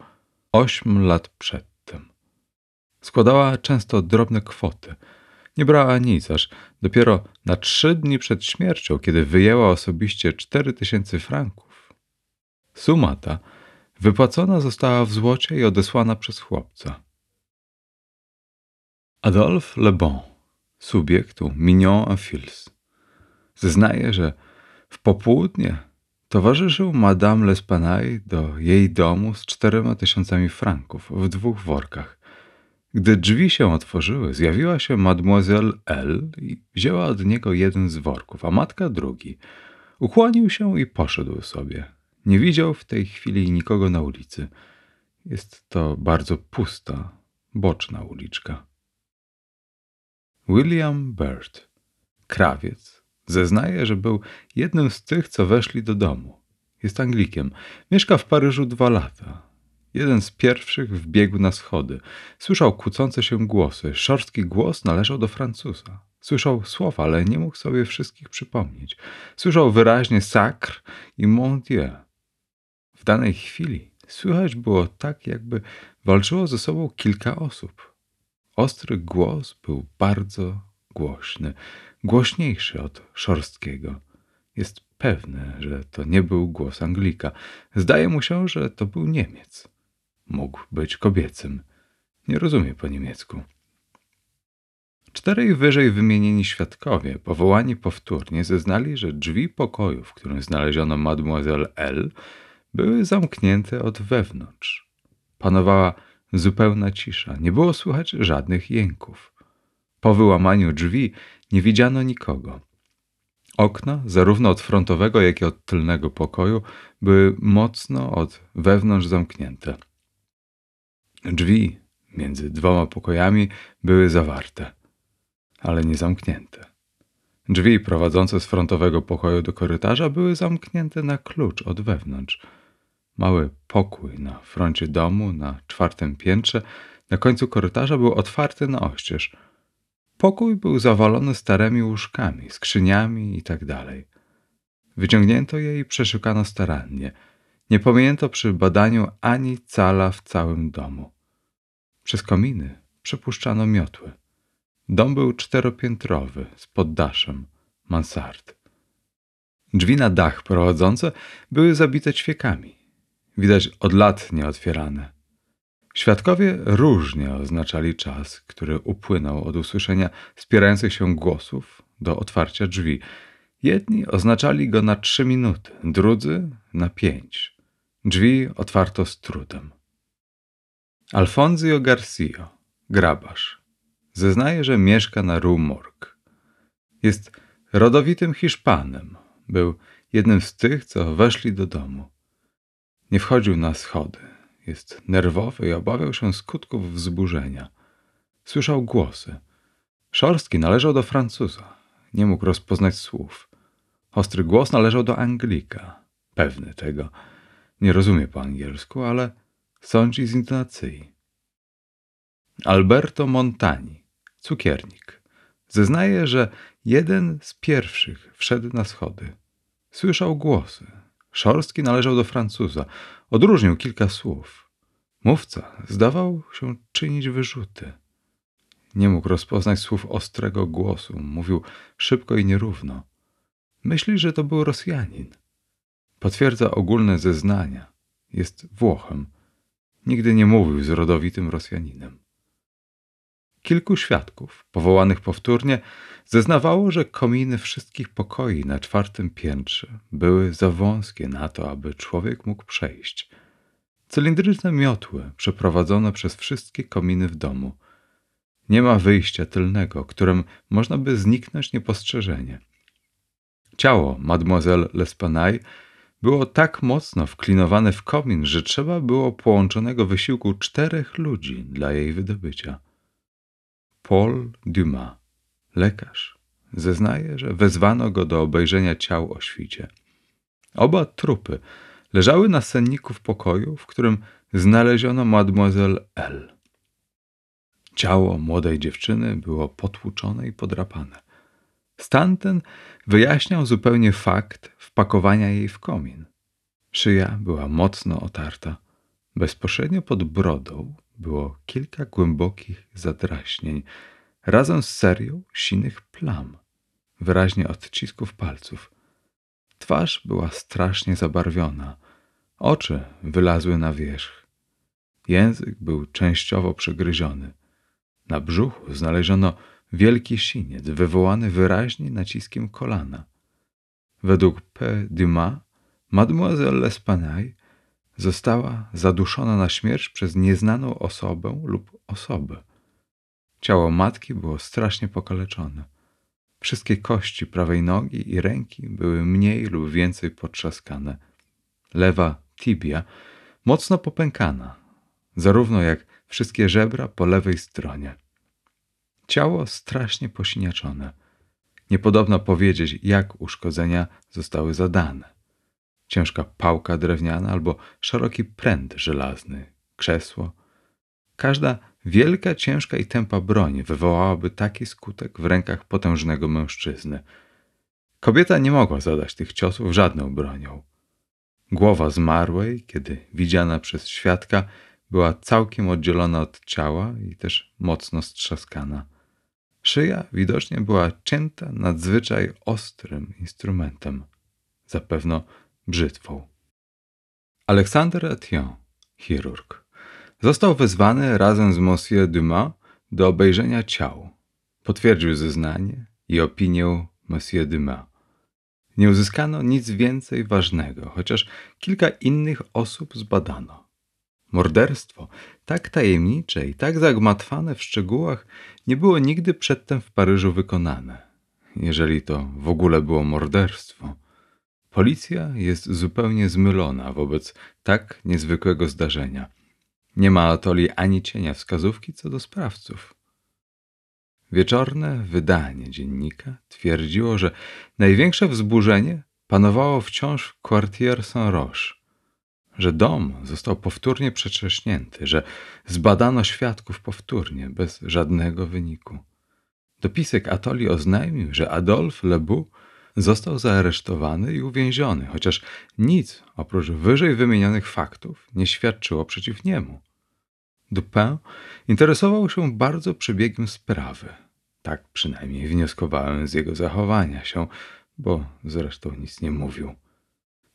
ośm lat przedtem. Składała często drobne kwoty. Nie brała nic, aż dopiero na trzy dni przed śmiercią, kiedy wyjęła osobiście cztery tysięcy franków. Suma ta wypłacona została w złocie i odesłana przez chłopca. Adolphe Le Bon, subiektu Mignon Fils, zeznaje, że w popołudnie towarzyszył Madame L'Espanaye do jej domu z czterema tysiącami franków w dwóch workach. Gdy drzwi się otworzyły, zjawiła się Mademoiselle L i wzięła od niego jeden z worków, a matka drugi. Ukłonił się i poszedł sobie. Nie widział w tej chwili nikogo na ulicy. Jest to bardzo pusta, boczna uliczka. William Byrd, krawiec, zeznaje, że był jednym z tych, co weszli do domu. Jest Anglikiem. Mieszka w Paryżu dwa lata. Jeden z pierwszych wbiegł na schody. Słyszał kłócące się głosy. Szorstki głos należał do Francuza. Słyszał słowa, ale nie mógł sobie wszystkich przypomnieć. Słyszał wyraźnie sacre i mon Dieu. W danej chwili słychać było tak, jakby walczyło ze sobą kilka osób. Ostry głos był bardzo głośny, głośniejszy od szorstkiego. Jest pewny, że to nie był głos Anglika. Zdaje mu się, że to był Niemiec. Mógł być kobiecym. Nie rozumie po niemiecku. Czterej wyżej wymienieni świadkowie, powołani powtórnie, zeznali, że drzwi pokoju, w którym znaleziono mademoiselle L, były zamknięte od wewnątrz. Panowała Zupełna cisza, nie było słychać żadnych jęków. Po wyłamaniu drzwi nie widziano nikogo. Okna, zarówno od frontowego, jak i od tylnego pokoju, były mocno od wewnątrz zamknięte. Drzwi między dwoma pokojami były zawarte, ale nie zamknięte. Drzwi prowadzące z frontowego pokoju do korytarza były zamknięte na klucz od wewnątrz. Mały pokój na froncie domu, na czwartym piętrze, na końcu korytarza był otwarty na oścież. Pokój był zawalony starymi łóżkami, skrzyniami itd. Tak Wyciągnięto je i przeszukano starannie. Nie pominięto przy badaniu ani cala w całym domu. Przez kominy przepuszczano miotły. Dom był czteropiętrowy, z poddaszem, mansard. Drzwi na dach prowadzące były zabite ćwiekami. Widać od lat nieotwierane. Świadkowie różnie oznaczali czas, który upłynął od usłyszenia spierających się głosów do otwarcia drzwi. Jedni oznaczali go na trzy minuty, drudzy na pięć. Drzwi otwarto z trudem. Alfonso Garcia, grabarz, zeznaje, że mieszka na Rue Morgue. Jest rodowitym Hiszpanem. Był jednym z tych, co weszli do domu. Nie wchodził na schody. Jest nerwowy i obawiał się skutków wzburzenia. Słyszał głosy. Szorstki należał do Francuza. Nie mógł rozpoznać słów. Ostry głos należał do Anglika. Pewny tego. Nie rozumie po angielsku, ale sądzi z intonacji. Alberto Montani, cukiernik, zeznaje, że jeden z pierwszych wszedł na schody. Słyszał głosy. Szorstki należał do Francuza. Odróżnił kilka słów. Mówca zdawał się czynić wyrzuty. Nie mógł rozpoznać słów ostrego głosu. Mówił szybko i nierówno. Myśli, że to był Rosjanin. Potwierdza ogólne zeznania. Jest Włochem. Nigdy nie mówił z rodowitym Rosjaninem. Kilku świadków, powołanych powtórnie, zeznawało, że kominy wszystkich pokoi na czwartym piętrze były za wąskie na to, aby człowiek mógł przejść. Cylindryczne miotły przeprowadzone przez wszystkie kominy w domu. Nie ma wyjścia tylnego, którym można by zniknąć niepostrzeżenie. Ciało mademoiselle L'Espanaye było tak mocno wklinowane w komin, że trzeba było połączonego wysiłku czterech ludzi dla jej wydobycia. Paul Dumas, lekarz, zeznaje, że wezwano go do obejrzenia ciał o świcie. Oba trupy leżały na senniku w pokoju, w którym znaleziono mademoiselle L. Ciało młodej dziewczyny było potłuczone i podrapane. Stan ten wyjaśniał zupełnie fakt wpakowania jej w komin. Szyja była mocno otarta. Bezpośrednio pod brodą było kilka głębokich zadraśnień, razem z serią sinych plam, wyraźnie odcisków palców. Twarz była strasznie zabarwiona, oczy wylazły na wierzch. Język był częściowo przegryziony. Na brzuchu znaleziono wielki siniec, wywołany wyraźnie naciskiem kolana. Według P. Dumas, Mademoiselle L'Espanaye została zaduszona na śmierć przez nieznaną osobę lub osobę. Ciało matki było strasznie pokaleczone. Wszystkie kości prawej nogi i ręki były mniej lub więcej potrzaskane. Lewa tibia mocno popękana, zarówno jak wszystkie żebra po lewej stronie. Ciało strasznie posiniaczone. Niepodobno powiedzieć, jak uszkodzenia zostały zadane ciężka pałka drewniana albo szeroki pręt żelazny, krzesło. Każda wielka, ciężka i tępa broń wywołałaby taki skutek w rękach potężnego mężczyzny. Kobieta nie mogła zadać tych ciosów żadną bronią. Głowa zmarłej, kiedy widziana przez świadka, była całkiem oddzielona od ciała i też mocno strzaskana. Szyja widocznie była cięta nadzwyczaj ostrym instrumentem, zapewne brzytwą. Aleksander Etienne, chirurg, został wezwany razem z Monsieur Dumas do obejrzenia ciał. Potwierdził zeznanie i opinię Monsieur Dumas. Nie uzyskano nic więcej ważnego, chociaż kilka innych osób zbadano. Morderstwo, tak tajemnicze i tak zagmatwane w szczegółach, nie było nigdy przedtem w Paryżu wykonane. Jeżeli to w ogóle było morderstwo, Policja jest zupełnie zmylona wobec tak niezwykłego zdarzenia. Nie ma Atoli ani cienia wskazówki co do sprawców. Wieczorne wydanie dziennika twierdziło, że największe wzburzenie panowało wciąż w Quartier Saint-Roch, że dom został powtórnie przetrześnięty, że zbadano świadków powtórnie, bez żadnego wyniku. Dopisek Atoli oznajmił, że Adolphe Lebu został zaaresztowany i uwięziony, chociaż nic oprócz wyżej wymienionych faktów nie świadczyło przeciw niemu. Dupin interesował się bardzo przebiegiem sprawy. Tak przynajmniej wnioskowałem z jego zachowania się, bo zresztą nic nie mówił.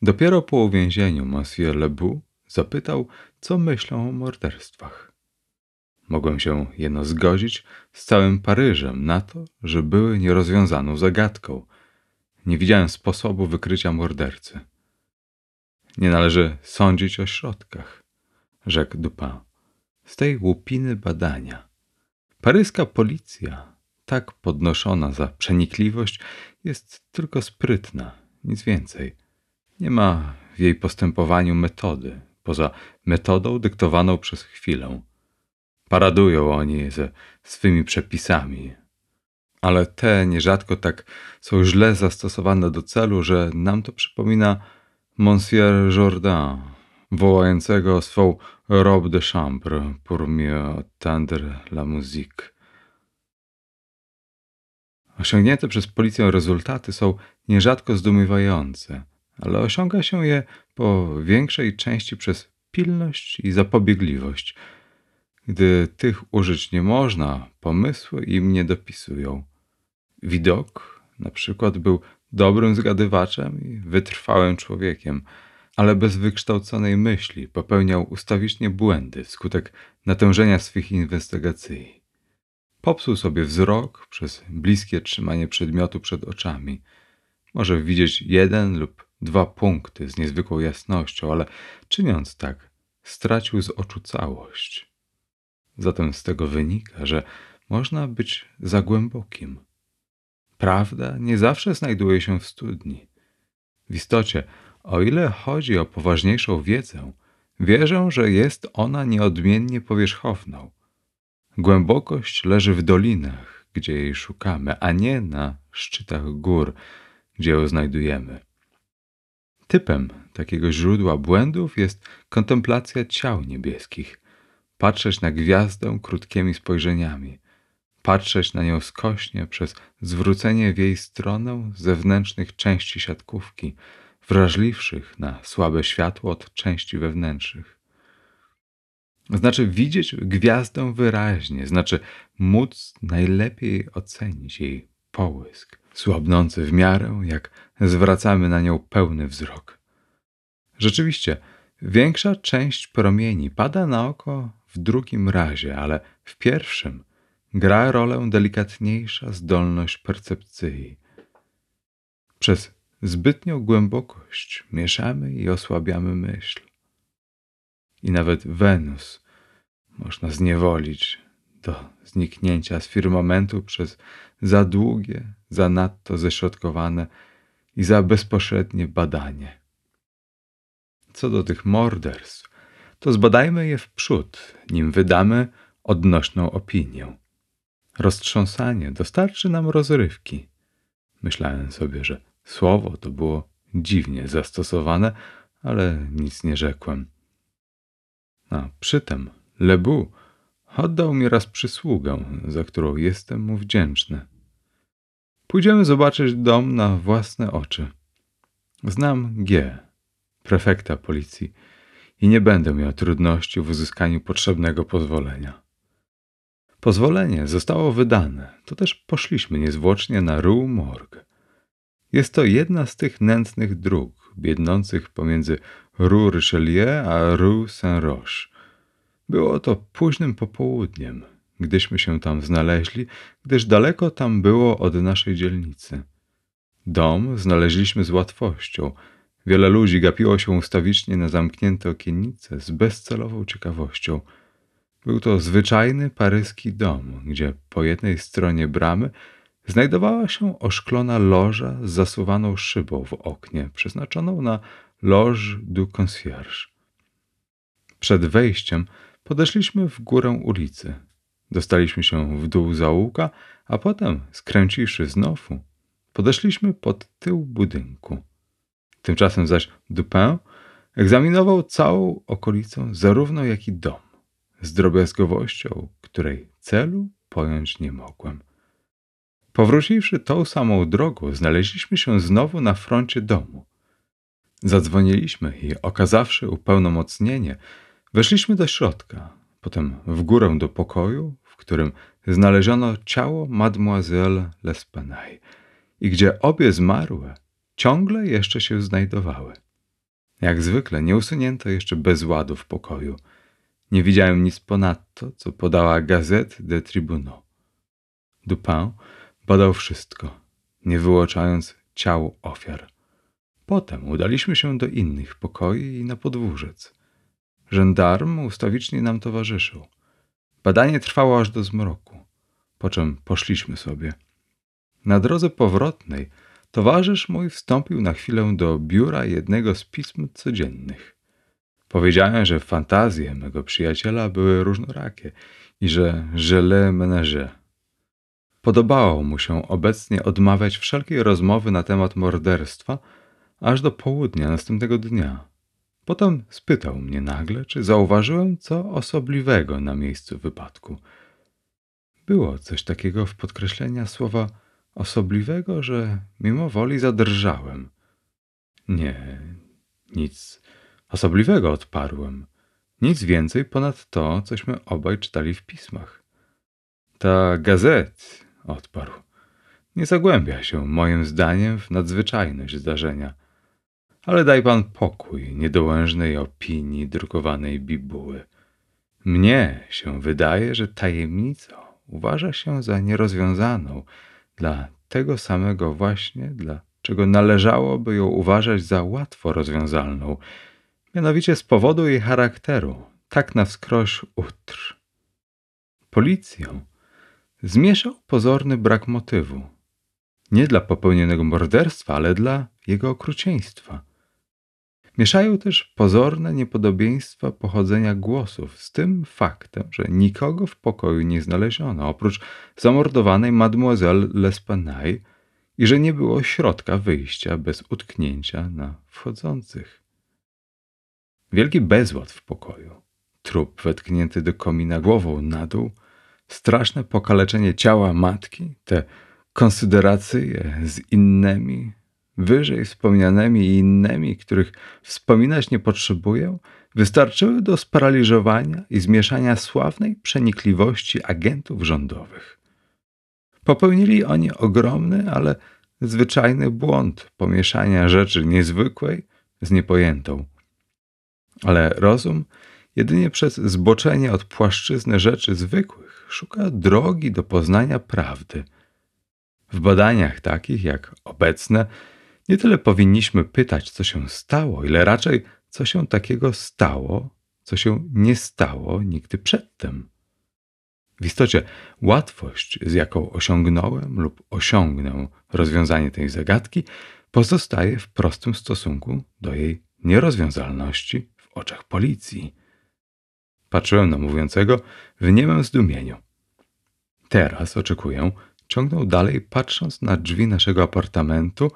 Dopiero po uwięzieniu Monsieur Lebu zapytał, co myślą o morderstwach. Mogłem się jeno zgodzić z całym Paryżem na to, że były nierozwiązaną zagadką. Nie widziałem sposobu wykrycia mordercy. Nie należy sądzić o środkach, rzekł Dupin. Z tej łupiny badania. Paryska policja, tak podnoszona za przenikliwość, jest tylko sprytna, nic więcej. Nie ma w jej postępowaniu metody, poza metodą dyktowaną przez chwilę. Paradują oni ze swymi przepisami, ale te nierzadko tak są źle zastosowane do celu, że nam to przypomina Monsieur Jourdain, wołającego swą robe de chambre pour mieux entendre la musique. Osiągnięte przez policję rezultaty są nierzadko zdumiewające, ale osiąga się je po większej części przez pilność i zapobiegliwość. Gdy tych użyć nie można, pomysły im nie dopisują. Widok na przykład był dobrym zgadywaczem i wytrwałym człowiekiem, ale bez wykształconej myśli popełniał ustawicznie błędy wskutek natężenia swych inwestygacji. Popsuł sobie wzrok przez bliskie trzymanie przedmiotu przed oczami. Może widzieć jeden lub dwa punkty z niezwykłą jasnością, ale czyniąc tak, stracił z oczu całość. Zatem z tego wynika, że można być za głębokim. Prawda nie zawsze znajduje się w studni. W istocie, o ile chodzi o poważniejszą wiedzę, wierzę, że jest ona nieodmiennie powierzchowną. Głębokość leży w dolinach, gdzie jej szukamy, a nie na szczytach gór, gdzie ją znajdujemy. Typem takiego źródła błędów jest kontemplacja ciał niebieskich. Patrzeć na gwiazdę krótkimi spojrzeniami, patrzeć na nią skośnie przez zwrócenie w jej stronę zewnętrznych części siatkówki, wrażliwszych na słabe światło od części wewnętrznych. Znaczy widzieć gwiazdę wyraźnie, znaczy móc najlepiej ocenić jej połysk, słabnący w miarę, jak zwracamy na nią pełny wzrok. Rzeczywiście, większa część promieni pada na oko w drugim razie, ale w pierwszym gra rolę delikatniejsza zdolność percepcji. Przez zbytnią głębokość mieszamy i osłabiamy myśl. I nawet Wenus można zniewolić do zniknięcia z firmamentu przez za długie, zanadto ześrodkowane i za bezpośrednie badanie. Co do tych morderstw, to zbadajmy je w przód, nim wydamy odnośną opinię. Roztrząsanie dostarczy nam rozrywki. Myślałem sobie, że słowo to było dziwnie zastosowane, ale nic nie rzekłem. A przytem Lebu oddał mi raz przysługę, za którą jestem mu wdzięczny. Pójdziemy zobaczyć dom na własne oczy. Znam G, prefekta policji, i nie będę miał trudności w uzyskaniu potrzebnego pozwolenia. Pozwolenie zostało wydane, to też poszliśmy niezwłocznie na Rue Morgue. Jest to jedna z tych nędznych dróg, biednących pomiędzy Rue Richelieu a Rue Saint-Roch. Było to późnym popołudniem, gdyśmy się tam znaleźli, gdyż daleko tam było od naszej dzielnicy. Dom znaleźliśmy z łatwością. Wiele ludzi gapiło się ustawicznie na zamknięte okiennice z bezcelową ciekawością. Był to zwyczajny paryski dom, gdzie po jednej stronie bramy znajdowała się oszklona loża z zasuwaną szybą w oknie, przeznaczoną na loge du concierge. Przed wejściem podeszliśmy w górę ulicy. Dostaliśmy się w dół zaułka, a potem, skręciwszy znowu, podeszliśmy pod tył budynku. Tymczasem zaś Dupin egzaminował całą okolicę, zarówno jak i dom, z drobiazgowością, której celu pojąć nie mogłem. Powróciwszy tą samą drogą, znaleźliśmy się znowu na froncie domu. Zadzwoniliśmy i okazawszy upełnomocnienie, weszliśmy do środka, potem w górę do pokoju, w którym znaleziono ciało mademoiselle L'Espanaye i gdzie obie zmarłe ciągle jeszcze się znajdowały. Jak zwykle nie usunięto jeszcze bezładu w pokoju. Nie widziałem nic ponadto, co podała Gazette de Tribunaux. Dupin badał wszystko, nie wyłaczając ciał ofiar. Potem udaliśmy się do innych pokoi i na podwórzec. Żendarm ustawicznie nam towarzyszył. Badanie trwało aż do zmroku, po czym poszliśmy sobie. Na drodze powrotnej towarzysz mój wstąpił na chwilę do biura jednego z pism codziennych. Powiedziałem, że fantazje mego przyjaciela były różnorakie i że żele menaże. Podobało mu się obecnie odmawiać wszelkiej rozmowy na temat morderstwa, aż do południa następnego dnia. Potem spytał mnie nagle, czy zauważyłem co osobliwego na miejscu wypadku. Było coś takiego w podkreślenia słowa osobliwego, że mimo woli zadrżałem. Nie, nic osobliwego odparłem. Nic więcej ponad to, cośmy obaj czytali w pismach. Ta gazet, odparł, nie zagłębia się, moim zdaniem, w nadzwyczajność zdarzenia. Ale daj pan pokój niedołężnej opinii drukowanej bibuły. Mnie się wydaje, że tajemnicą uważa się za nierozwiązaną dla tego samego właśnie, dla czego należałoby ją uważać za łatwo rozwiązalną, mianowicie z powodu jej charakteru, tak na wskroś utr. Policją zmieszał pozorny brak motywu. Nie dla popełnionego morderstwa, ale dla jego okrucieństwa. Mieszają też pozorne niepodobieństwa pochodzenia głosów z tym faktem, że nikogo w pokoju nie znaleziono, oprócz zamordowanej mademoiselle L'Espanaye i że nie było środka wyjścia bez utknięcia na wchodzących. Wielki bezład w pokoju, trup wetknięty do komina głową na dół, straszne pokaleczenie ciała matki, te konsyderacje z innymi, wyżej wspomnianymi i innymi, których wspominać nie potrzebuję, wystarczyły do sparaliżowania i zmieszania sławnej przenikliwości agentów rządowych. Popełnili oni ogromny, ale zwyczajny błąd pomieszania rzeczy niezwykłej z niepojętą. Ale rozum jedynie przez zboczenie od płaszczyzny rzeczy zwykłych szuka drogi do poznania prawdy. W badaniach takich jak obecne nie tyle powinniśmy pytać, co się stało, ile raczej, co się takiego stało, co się nie stało nigdy przedtem. W istocie łatwość, z jaką osiągnąłem lub osiągnę rozwiązanie tej zagadki, pozostaje w prostym stosunku do jej nierozwiązalności w oczach policji. Patrzyłem na mówiącego w niemym zdumieniu. Teraz oczekuję, ciągnął dalej, patrząc na drzwi naszego apartamentu,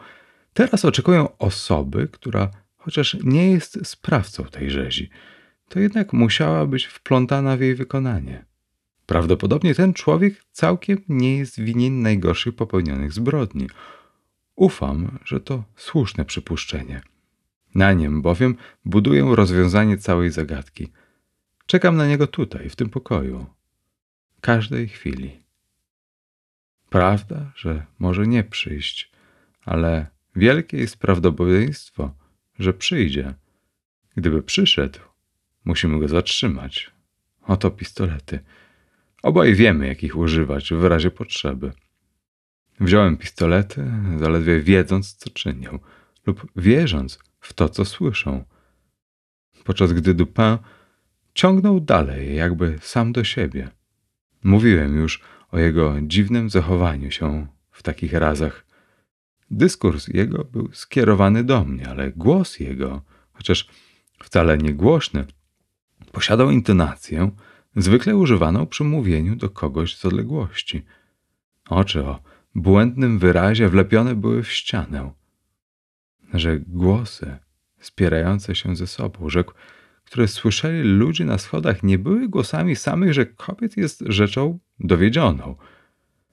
Teraz oczekują osoby, która chociaż nie jest sprawcą tej rzezi, to jednak musiała być wplątana w jej wykonanie. Prawdopodobnie ten człowiek całkiem nie jest winien najgorszych popełnionych zbrodni. Ufam, że to słuszne przypuszczenie. Na nim bowiem buduję rozwiązanie całej zagadki. Czekam na niego tutaj, w tym pokoju. Każdej chwili. Prawda, że może nie przyjść, ale Wielkie jest prawdopodobieństwo, że przyjdzie. Gdyby przyszedł, musimy go zatrzymać. Oto pistolety. Obaj wiemy, jak ich używać w razie potrzeby. Wziąłem pistolety, zaledwie wiedząc, co czynią, lub wierząc w to, co słyszą. Podczas gdy Dupin ciągnął dalej, jakby sam do siebie. Mówiłem już o jego dziwnym zachowaniu się w takich razach. Dyskurs jego był skierowany do mnie, ale głos jego, chociaż wcale nie głośny, Posiadał intonację, zwykle używaną przy mówieniu do kogoś z odległości. Oczy o błędnym wyrazie wlepione były w ścianę. Że głosy spierające się ze sobą, rzekł, które słyszeli ludzie na schodach, nie były głosami samych, że kobiet jest rzeczą dowiedzioną.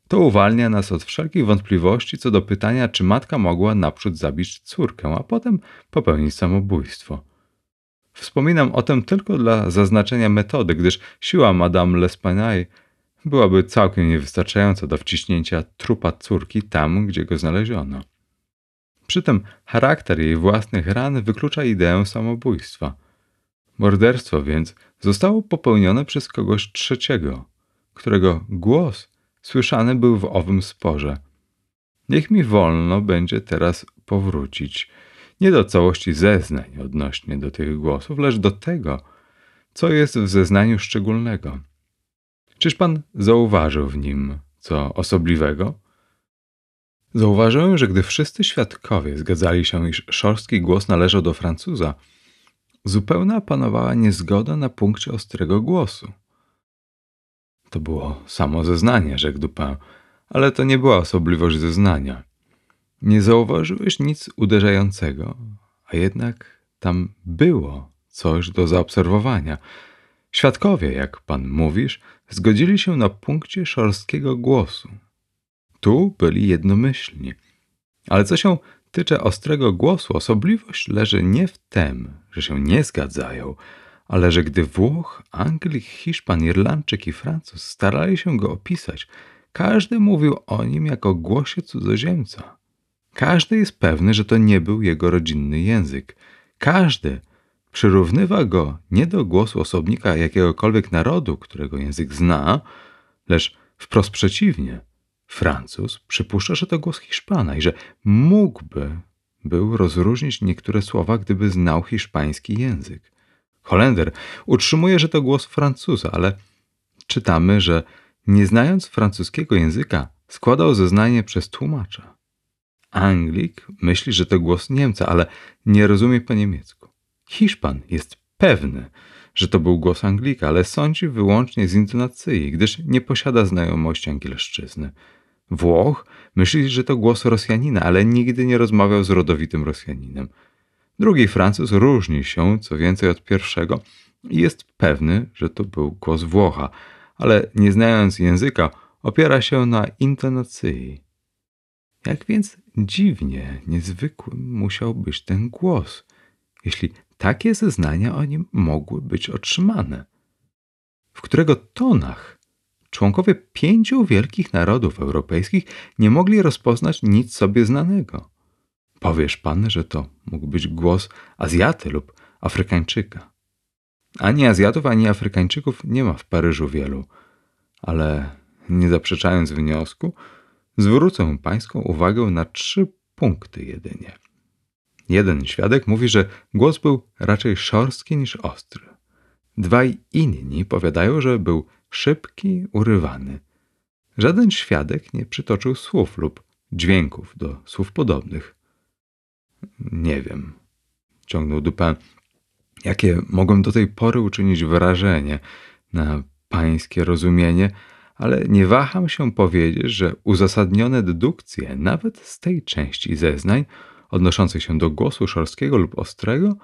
To uwalnia nas od wszelkich wątpliwości co do pytania, czy matka mogła naprzód zabić córkę, a potem popełnić samobójstwo. Wspominam o tym tylko dla zaznaczenia metody, gdyż siła Madame L'Espanaye byłaby całkiem niewystarczająca do wciśnięcia trupa córki tam, gdzie go znaleziono. Przy tym charakter jej własnych ran wyklucza ideę samobójstwa. Morderstwo więc zostało popełnione przez kogoś trzeciego, którego głos słyszany był w owym sporze. Niech mi wolno będzie teraz powrócić nie do całości zeznań odnośnie do tych głosów, lecz do tego, co jest w zeznaniu szczególnego. Czyż pan zauważył w nim co osobliwego? Zauważyłem, że gdy wszyscy świadkowie zgadzali się, iż szorstki głos należał do Francuza, zupełna panowała niezgoda na punkcie ostrego głosu. To było samo zeznanie, rzekł Dupin, ale to nie była osobliwość zeznania. Nie zauważyłeś nic uderzającego, a jednak tam było coś do zaobserwowania. Świadkowie, jak pan mówisz, zgodzili się na punkcie szorstkiego głosu. Tu byli jednomyślni. Ale co się tycze ostrego głosu, osobliwość leży nie w tym, że się nie zgadzają, ale że gdy Włoch, Anglik, Hiszpan, Irlandczyk i Francuz starali się go opisać, każdy mówił o nim jako głosie cudzoziemca. Każdy jest pewny, że to nie był jego rodzinny język. Każdy przyrównywa go nie do głosu osobnika jakiegokolwiek narodu, którego język zna, lecz wprost przeciwnie. Francuz przypuszcza, że to głos Hiszpana i że mógłby był rozróżnić niektóre słowa, gdyby znał hiszpański język. Holender utrzymuje, że to głos Francuza, ale czytamy, że nie znając francuskiego języka, składał zeznanie przez tłumacza. Anglik myśli, że to głos Niemca, ale nie rozumie po niemiecku. Hiszpan jest pewny, że to był głos Anglika, ale sądzi wyłącznie z intonacji, gdyż nie posiada znajomości angielszczyzny. Włoch myśli, że to głos Rosjanina, ale nigdy nie rozmawiał z rodowitym Rosjaninem. Drugi Francuz różni się co więcej od pierwszego i jest pewny, że to był głos Włocha, ale nie znając języka, opiera się na intonacji. Jak więc dziwnie niezwykłym musiał być ten głos, jeśli takie zeznania o nim mogły być otrzymane. W którego tonach członkowie pięciu wielkich narodów europejskich nie mogli rozpoznać nic sobie znanego. Powiesz pan, że to mógł być głos Azjaty lub Afrykańczyka. Ani Azjatów, ani Afrykańczyków nie ma w Paryżu wielu, ale nie zaprzeczając wniosku, zwrócę pańską uwagę na trzy punkty jedynie. Jeden świadek mówi, że głos był raczej szorstki niż ostry. Dwaj inni powiadają, że był szybki, urywany. Żaden świadek nie przytoczył słów lub dźwięków do słów podobnych. Nie wiem, ciągnął Dupin, jakie mogłem do tej pory uczynić wrażenie na pańskie rozumienie, ale nie waham się powiedzieć, że uzasadnione dedukcje, nawet z tej części zeznań, odnoszących się do głosu szorstkiego lub ostrego,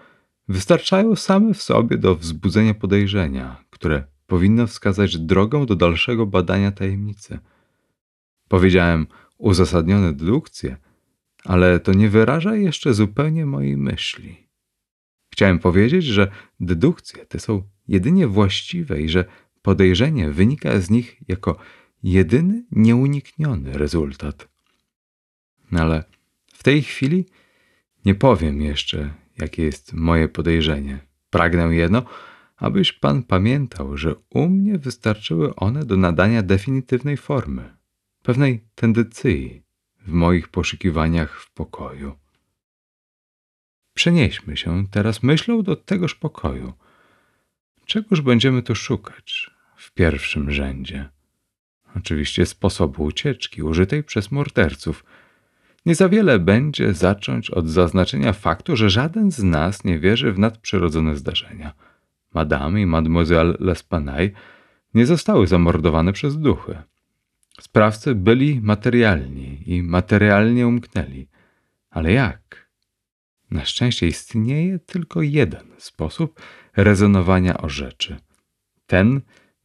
wystarczają same w sobie do wzbudzenia podejrzenia, które powinno wskazać drogę do dalszego badania tajemnicy. Powiedziałem uzasadnione dedukcje, ale to nie wyraża jeszcze zupełnie mojej myśli. Chciałem powiedzieć, że dedukcje te są jedynie właściwe i że podejrzenie wynika z nich jako jedyny nieunikniony rezultat. Ale w tej chwili nie powiem jeszcze, jakie jest moje podejrzenie. Pragnę jedno, abyś pan pamiętał, że u mnie wystarczyły one do nadania definitywnej formy, pewnej tendencji w moich poszukiwaniach w pokoju. Przenieśmy się teraz myślą do tegoż pokoju. Czegoż będziemy tu szukać w pierwszym rzędzie? Oczywiście sposobu ucieczki użytej przez morderców – nie za wiele będzie zacząć od zaznaczenia faktu, że żaden z nas nie wierzy w nadprzyrodzone zdarzenia. Madame i Mademoiselle L'Espanaye nie zostały zamordowane przez duchy. Sprawcy byli materialni i materialnie umknęli. Ale jak? Na szczęście istnieje tylko jeden sposób rezonowania o rzeczy. Ten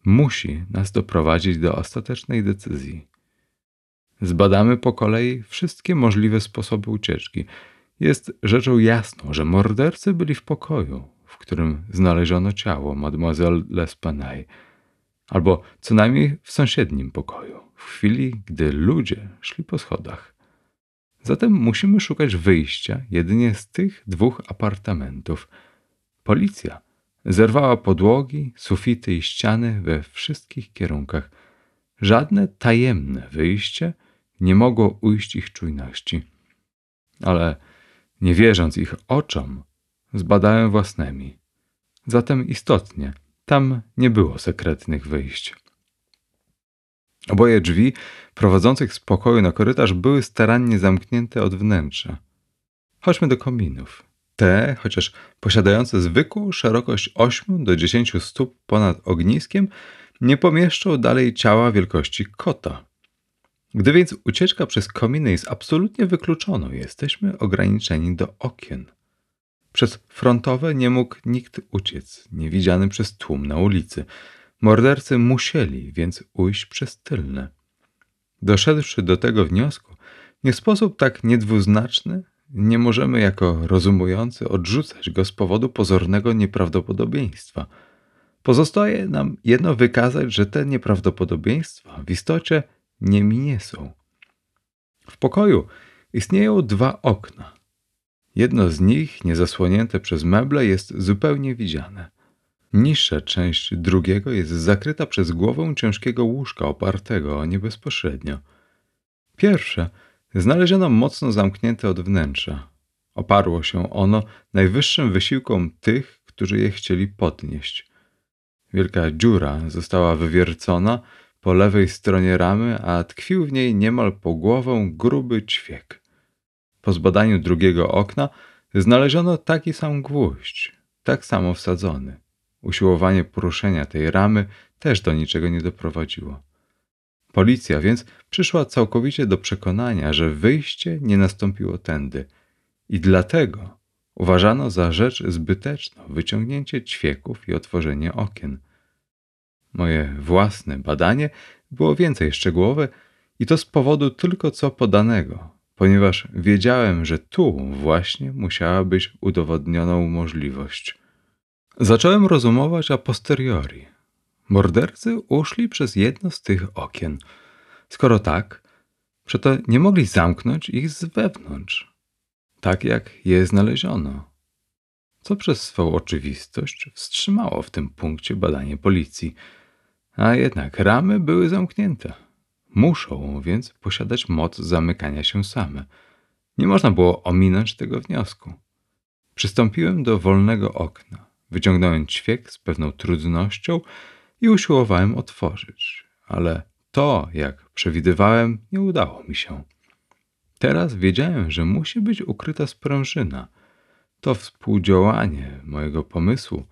musi nas doprowadzić do ostatecznej decyzji. Zbadamy po kolei wszystkie możliwe sposoby ucieczki. Jest rzeczą jasną, że mordercy byli w pokoju, w którym znaleziono ciało mademoiselle L'Espanaye, albo co najmniej w sąsiednim pokoju, w chwili, gdy ludzie szli po schodach. Zatem musimy szukać wyjścia jedynie z tych dwóch apartamentów. Policja zerwała podłogi, sufity i ściany we wszystkich kierunkach. Żadne tajemne wyjście nie mogło ujść ich czujności. Ale nie wierząc ich oczom, zbadałem własnymi. Zatem istotnie, tam nie było sekretnych wyjść. Oboje drzwi prowadzących z pokoju na korytarz były starannie zamknięte od wnętrza. Chodźmy do kominów. Te, chociaż posiadające zwykłą szerokość 8 do 10 stóp ponad ogniskiem, nie pomieszczą dalej ciała wielkości kota. Gdy więc ucieczka przez kominy jest absolutnie wykluczoną, jesteśmy ograniczeni do okien. Przez frontowe nie mógł nikt uciec, niewidziany przez tłum na ulicy. Mordercy musieli więc ujść przez tylne. Doszedłszy do tego wniosku, nie sposób tak niedwuznaczny nie możemy jako rozumujący odrzucać go z powodu pozornego nieprawdopodobieństwa. Pozostaje nam jedno wykazać, że te nieprawdopodobieństwa w istocie niemi nie są. W pokoju istnieją dwa okna. Jedno z nich, niezasłonięte przez meble, jest zupełnie widziane. Niższa część drugiego jest zakryta przez głowę ciężkiego łóżka opartego o nie bezpośrednio. Pierwsze znaleziono mocno zamknięte od wnętrza. Oparło się ono najwyższym wysiłkom tych, którzy je chcieli podnieść. Wielka dziura została wywiercona po lewej stronie ramy, a tkwił w niej niemal po głowę gruby ćwiek. Po zbadaniu drugiego okna znaleziono taki sam gwóźdź, tak samo wsadzony. Usiłowanie poruszenia tej ramy też do niczego nie doprowadziło. Policja więc przyszła całkowicie do przekonania, że wyjście nie nastąpiło tędy i dlatego uważano za rzecz zbyteczną wyciągnięcie ćwieków i otworzenie okien. Moje własne badanie było więcej szczegółowe i to z powodu tylko co podanego, ponieważ wiedziałem, że tu właśnie musiała być udowodnioną możliwość. Zacząłem rozumować a posteriori. Mordercy uszli przez jedno z tych okien. Skoro tak, przeto nie mogli zamknąć ich z wewnątrz, tak jak je znaleziono. Co przez swą oczywistość wstrzymało w tym punkcie badanie policji. A jednak ramy były zamknięte. Muszą więc posiadać moc zamykania się same. Nie można było ominąć tego wniosku. Przystąpiłem do wolnego okna. Wyciągnąłem ćwiek z pewną trudnością i usiłowałem otworzyć, ale to, jak przewidywałem, nie udało mi się. Teraz wiedziałem, że musi być ukryta sprężyna. To współdziałanie mojego pomysłu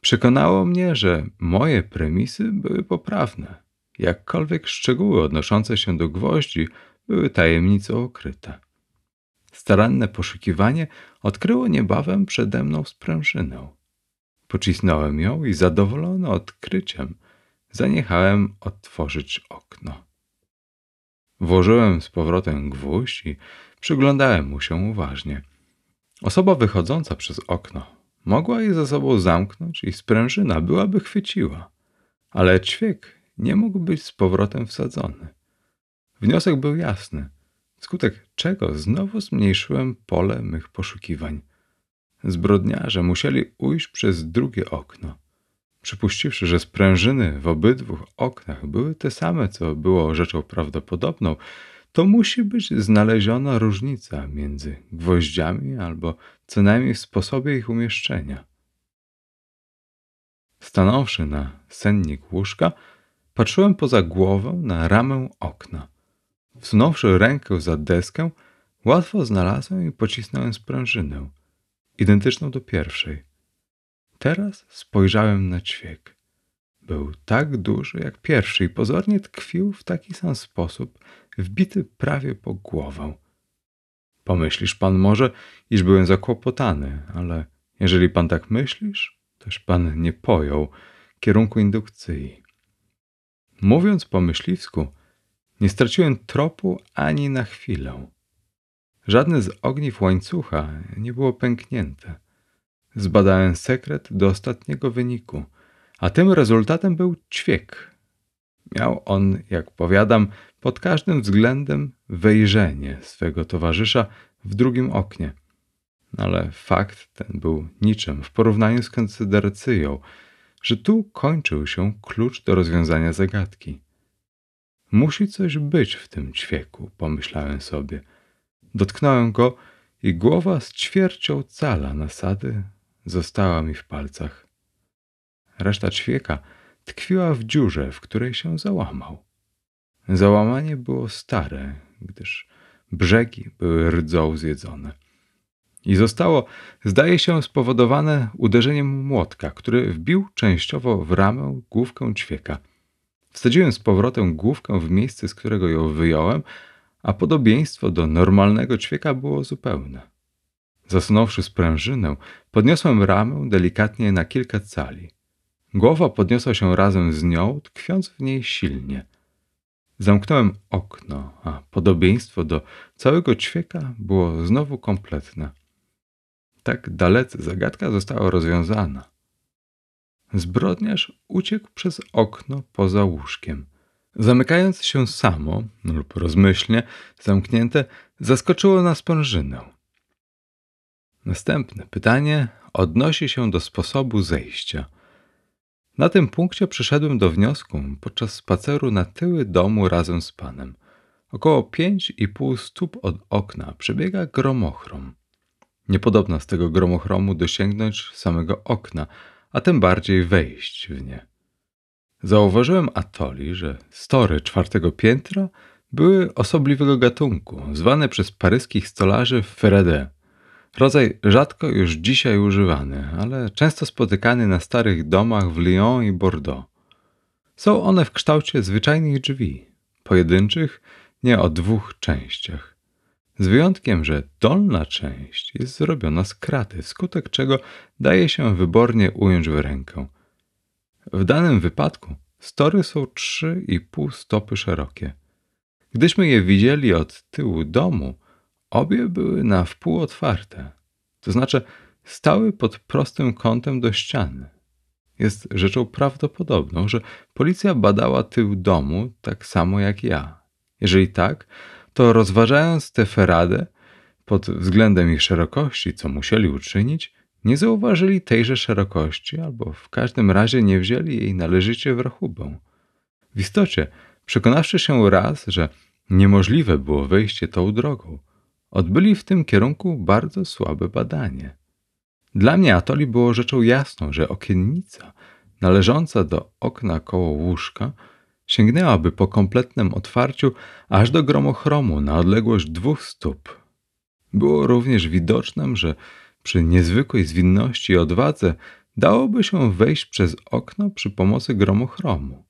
przekonało mnie, że moje premisy były poprawne. Jakkolwiek szczegóły odnoszące się do gwoździ były tajemnicą ukryte. Staranne poszukiwanie odkryło niebawem przede mną sprężynę. Pocisnąłem ją i zadowolony odkryciem zaniechałem otworzyć okno. Włożyłem z powrotem gwóźdź i przyglądałem mu się uważnie. Osoba wychodząca przez okno mogła je za sobą zamknąć i sprężyna byłaby chwyciła, ale ćwiek nie mógł być z powrotem wsadzony. Wniosek był jasny, wskutek czego znowu zmniejszyłem pole mych poszukiwań. Zbrodniarze musieli ujść przez drugie okno. Przypuściwszy, że sprężyny w obydwu oknach były te same, co było rzeczą prawdopodobną, to musi być znaleziona różnica między gwoździami albo co najmniej w sposobie ich umieszczenia. Stanąwszy na sennik łóżka, patrzyłem poza głowę na ramę okna. Wsunąwszy rękę za deskę, łatwo znalazłem i pocisnąłem sprężynę identyczną do pierwszej. teraz spojrzałem na ćwiek. Był tak duży jak pierwszy i pozornie tkwił w taki sam sposób, wbity prawie po głowę. Pomyślisz pan może, iż byłem zakłopotany, ale jeżeli pan tak myślisz, toż pan nie pojął kierunku indukcji. Mówiąc po myśliwsku, nie straciłem tropu ani na chwilę. Żadne z ogniw łańcucha nie było pęknięte. Zbadałem sekret do ostatniego wyniku, a tym rezultatem był ćwiek. Miał on, jak powiadam, pod każdym względem wejrzenie swego towarzysza w drugim oknie. Ale fakt ten był niczym w porównaniu z koncydercyją, że tu kończył się klucz do rozwiązania zagadki. Musi coś być w tym ćwieku, pomyślałem sobie. Dotknąłem go i głowa z ćwiercią cala nasady została mi w palcach. Reszta ćwieka tkwiła w dziurze, w której się załamał. Załamanie było stare, gdyż brzegi były rdzą zjedzone. I zostało, zdaje się, spowodowane uderzeniem młotka, który wbił częściowo w ramę główkę ćwieka. Wsadziłem z powrotem główkę w miejsce, z którego ją wyjąłem, a podobieństwo do normalnego ćwieka było zupełne. Zasunąwszy sprężynę, podniosłem ramę delikatnie na kilka cali. Głowa podniosła się razem z nią, tkwiąc w niej silnie. Zamknąłem okno, a podobieństwo do całego ćwieka było znowu kompletne. Tak dalece zagadka została rozwiązana. Zbrodniarz uciekł przez okno poza łóżkiem. Zamykając się samo lub rozmyślnie zamknięte, zaskoczyło nas sprężynę. Następne pytanie odnosi się do sposobu zejścia. Na tym punkcie przyszedłem do wniosku podczas spaceru na tyły domu razem z panem. Około pięć i pół stóp od okna przebiega gromochrom. Niepodobna z tego gromochromu dosięgnąć samego okna, a tym bardziej wejść w nie. Zauważyłem atoli, że story czwartego piętra były osobliwego gatunku, zwane przez paryskich stolarzy Ferede. Rodzaj rzadko już dzisiaj używany, ale często spotykany na starych domach w Lyon i Bordeaux. Są one w kształcie zwyczajnych drzwi, pojedynczych, nie o dwóch częściach. Z wyjątkiem, że dolna część jest zrobiona z kraty, wskutek czego daje się wybornie ująć w rękę. W danym wypadku story są 3,5 stopy szerokie. Gdyśmy je widzieli od tyłu domu, obie były na wpół otwarte, to znaczy stały pod prostym kątem do ściany. Jest rzeczą prawdopodobną, że policja badała tył domu tak samo jak ja. Jeżeli tak, to rozważając tę feradę pod względem ich szerokości, co musieli uczynić, nie zauważyli tejże szerokości, albo w każdym razie nie wzięli jej należycie w rachubę. W istocie, przekonawszy się raz, że niemożliwe było wejście tą drogą, odbyli w tym kierunku bardzo słabe badanie. Dla mnie Atoli było rzeczą jasną, że okiennica należąca do okna koło łóżka sięgnęłaby po kompletnym otwarciu aż do gromochromu na odległość dwóch stóp. Było również widocznym, że przy niezwykłej zwinności i odwadze dałoby się wejść przez okno przy pomocy gromochromu.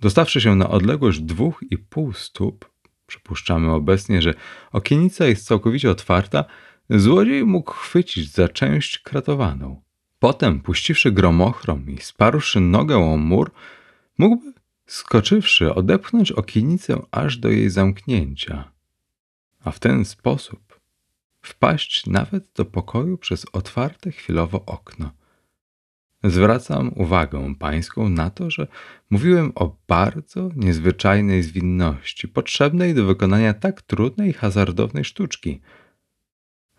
Dostawszy się na odległość dwóch i pół stóp, przypuszczamy obecnie, że okienica jest całkowicie otwarta, złodziej mógł chwycić za część kratowaną. Potem, puściwszy gromochrom i sparłszy nogę o mur, mógłby, skoczywszy, odepchnąć okienicę aż do jej zamknięcia. A w ten sposób wpaść nawet do pokoju przez otwarte chwilowo okno. Zwracam uwagę pańską na to, że mówiłem o bardzo niezwyczajnej zwinności, potrzebnej do wykonania tak trudnej i hazardownej sztuczki.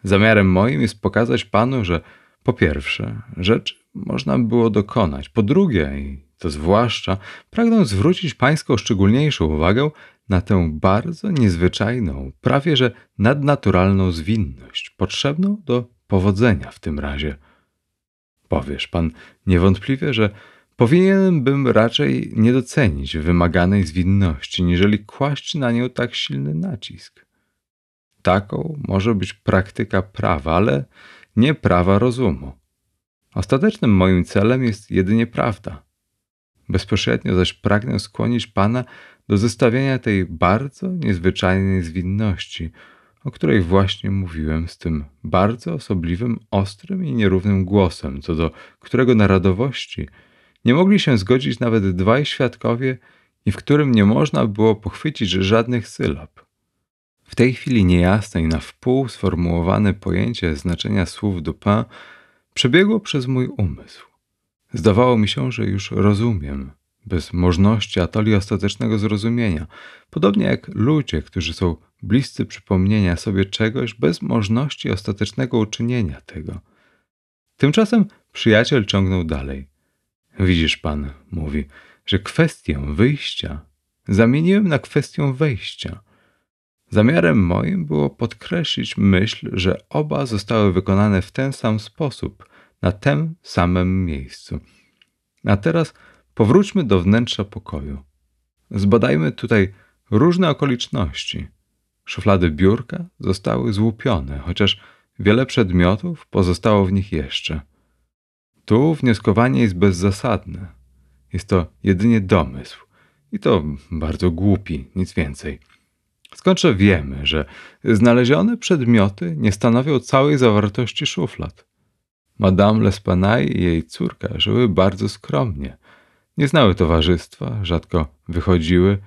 Zamiarem moim jest pokazać panu, że po pierwsze, rzecz można było dokonać, po drugie, i to zwłaszcza, pragnę zwrócić pańską szczególniejszą uwagę na tę bardzo niezwyczajną, prawie że nadnaturalną zwinność, potrzebną do powodzenia w tym razie. Powiesz pan niewątpliwie, że powinienem bym raczej nie docenić wymaganej zwinności, niżeli kłaść na nią tak silny nacisk. Taką może być praktyka prawa, ale nie prawa rozumu. Ostatecznym moim celem jest jedynie prawda. Bezpośrednio zaś pragnę skłonić Pana do zestawienia tej bardzo niezwyczajnej zwinności, o której właśnie mówiłem, z tym bardzo osobliwym, ostrym i nierównym głosem, co do którego narodowości nie mogli się zgodzić nawet dwaj świadkowie i w którym nie można było pochwycić żadnych sylab. W tej chwili niejasne i na wpół sformułowane pojęcie znaczenia słów Dupin przebiegło przez mój umysł. Zdawało mi się, że już rozumiem, bez możności atoli ostatecznego zrozumienia, podobnie jak ludzie, którzy są bliscy przypomnienia sobie czegoś bez możliwości ostatecznego uczynienia tego. Tymczasem przyjaciel ciągnął dalej. Widzisz pan, mówi, że kwestię wyjścia zamieniłem na kwestię wejścia. Zamiarem moim było podkreślić myśl, że oba zostały wykonane w ten sam sposób, na tym samym miejscu. A teraz powróćmy do wnętrza pokoju. Zbadajmy tutaj różne okoliczności. Szuflady biurka zostały złupione, chociaż wiele przedmiotów pozostało w nich jeszcze. Tu wnioskowanie jest bezzasadne. Jest to jedynie domysł. I to bardzo głupi, nic więcej. Skądże wiemy, że znalezione przedmioty nie stanowią całej zawartości szuflad? Madame L'Espanaye i jej córka żyły bardzo skromnie. Nie znały towarzystwa, rzadko wychodziły,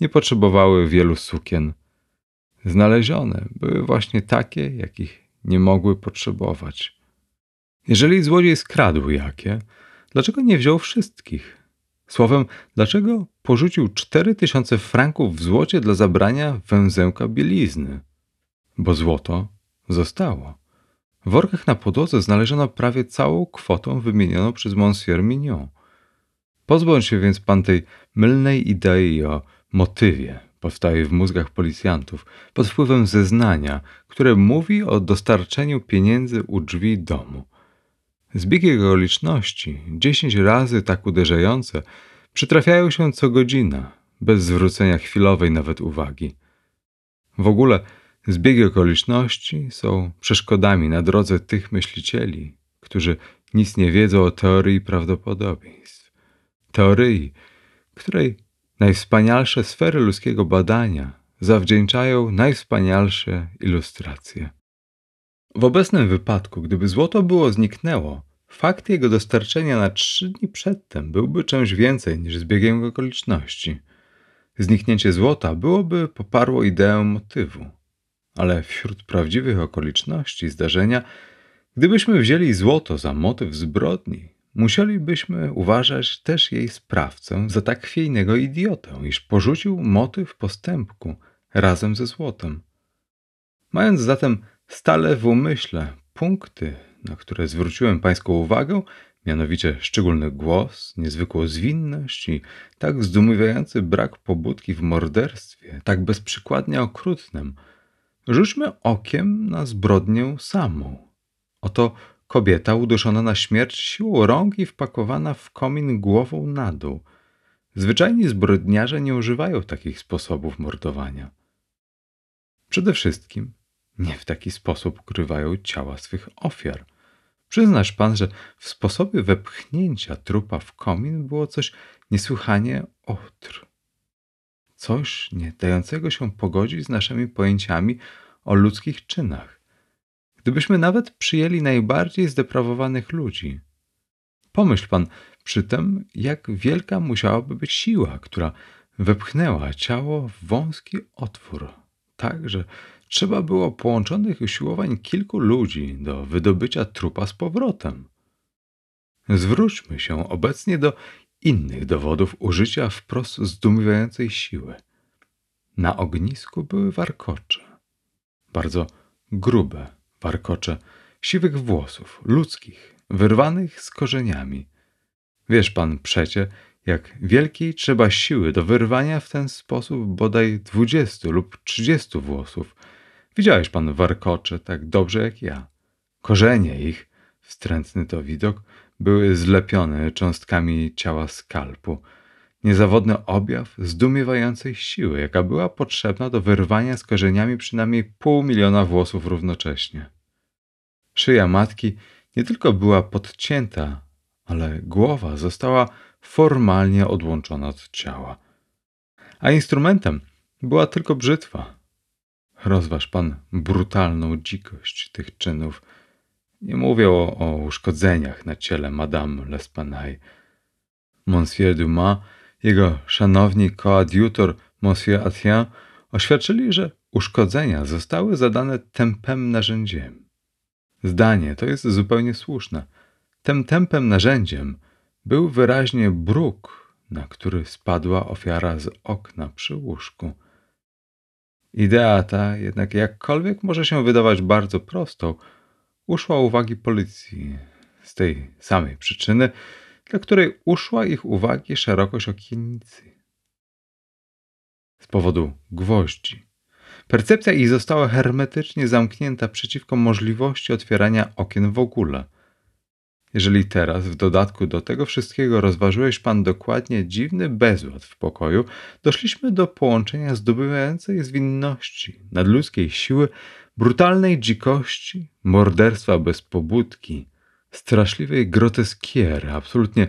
nie potrzebowały wielu sukien. Znalezione były właśnie takie, jakich nie mogły potrzebować. Jeżeli złodziej skradł jakie, dlaczego nie wziął wszystkich? Słowem, dlaczego porzucił cztery tysiące franków w złocie dla zabrania węzełka bielizny? Bo złoto zostało. W workach na podłodze znaleziono prawie całą kwotę wymienioną przez Monsieur Mignon. Pozbądź się więc pan tej mylnej idei o motywie, powstaje w mózgach policjantów, pod wpływem zeznania, które mówi o dostarczeniu pieniędzy u drzwi domu. Zbieg jego okoliczności, dziesięć razy tak uderzające, przytrafiają się co godzina, bez zwrócenia chwilowej nawet uwagi. W ogóle zbiegi okoliczności są przeszkodami na drodze tych myślicieli, którzy nic nie wiedzą o teorii prawdopodobieństw. Teorii, której najwspanialsze sfery ludzkiego badania zawdzięczają najwspanialsze ilustracje. W obecnym wypadku, gdyby złoto było zniknęło, fakt jego dostarczenia na trzy dni przedtem byłby czymś więcej niż zbiegiem okoliczności. Zniknięcie złota byłoby poparło ideę motywu. Ale wśród prawdziwych okoliczności zdarzenia, gdybyśmy wzięli złoto za motyw zbrodni, musielibyśmy uważać też jej sprawcę za tak chwiejnego idiotę, iż porzucił motyw postępku razem ze złotem. Mając zatem stale w umyśle punkty, na które zwróciłem Pańską uwagę, mianowicie szczególny głos, niezwykłą zwinność i tak zdumiewający brak pobudki w morderstwie, tak bezprzykładnie okrutnym, rzućmy okiem na zbrodnię samą. Oto kobieta uduszona na śmierć siłą rąk i wpakowana w komin głową na dół. Zwyczajni zbrodniarze nie używają takich sposobów mordowania. Przede wszystkim nie w taki sposób ukrywają ciała swych ofiar. Przyznasz pan, że w sposobie wepchnięcia trupa w komin było coś niesłychanie otr. Coś nie dającego się pogodzić z naszymi pojęciami o ludzkich czynach. Gdybyśmy nawet przyjęli najbardziej zdeprawowanych ludzi. Pomyśl pan przy tym, jak wielka musiałaby być siła, która wepchnęła ciało w wąski otwór, tak że trzeba było połączonych usiłowań kilku ludzi do wydobycia trupa z powrotem. Zwróćmy się obecnie do innych dowodów użycia wprost zdumiewającej siły. Na ognisku były warkocze, bardzo grube warkocze siwych włosów, ludzkich, wyrwanych z korzeniami. Wiesz pan przecie, jak wielkiej trzeba siły do wyrwania w ten sposób bodaj dwudziestu lub trzydziestu włosów, Widziałeś pan warkocze tak dobrze jak ja. Korzenie ich, wstrętny to widok, były zlepione cząstkami ciała skalpu. Niezawodny objaw zdumiewającej siły, jaka była potrzebna do wyrwania z korzeniami przynajmniej pół miliona włosów równocześnie. Szyja matki nie tylko była podcięta, ale głowa została formalnie odłączona od ciała. A instrumentem była tylko brzytwa. Rozważ pan brutalną dzikość tych czynów. Nie mówię o, o uszkodzeniach na ciele Madame L'Espanaye. Monsieur Dumas, jego szanowni koadjutor Monsieur Atien oświadczyli, że uszkodzenia zostały zadane tempem narzędziem. Zdanie to jest zupełnie słuszne. Tym tempem narzędziem był wyraźnie bruk, na który spadła ofiara z okna przy łóżku. Idea ta, jednak jakkolwiek może się wydawać bardzo prostą, uszła uwagi policji z tej samej przyczyny, dla której uszła ich uwagi szerokość okiennicy. Z powodu gwoździ. Percepcja ich została hermetycznie zamknięta przeciwko możliwości otwierania okien w ogóle. Jeżeli teraz w dodatku do tego wszystkiego rozważyłeś pan dokładnie dziwny bezład w pokoju, doszliśmy do połączenia zdobywającej zwinności, nadludzkiej siły, brutalnej dzikości, morderstwa bez pobudki, straszliwej groteskiery, absolutnie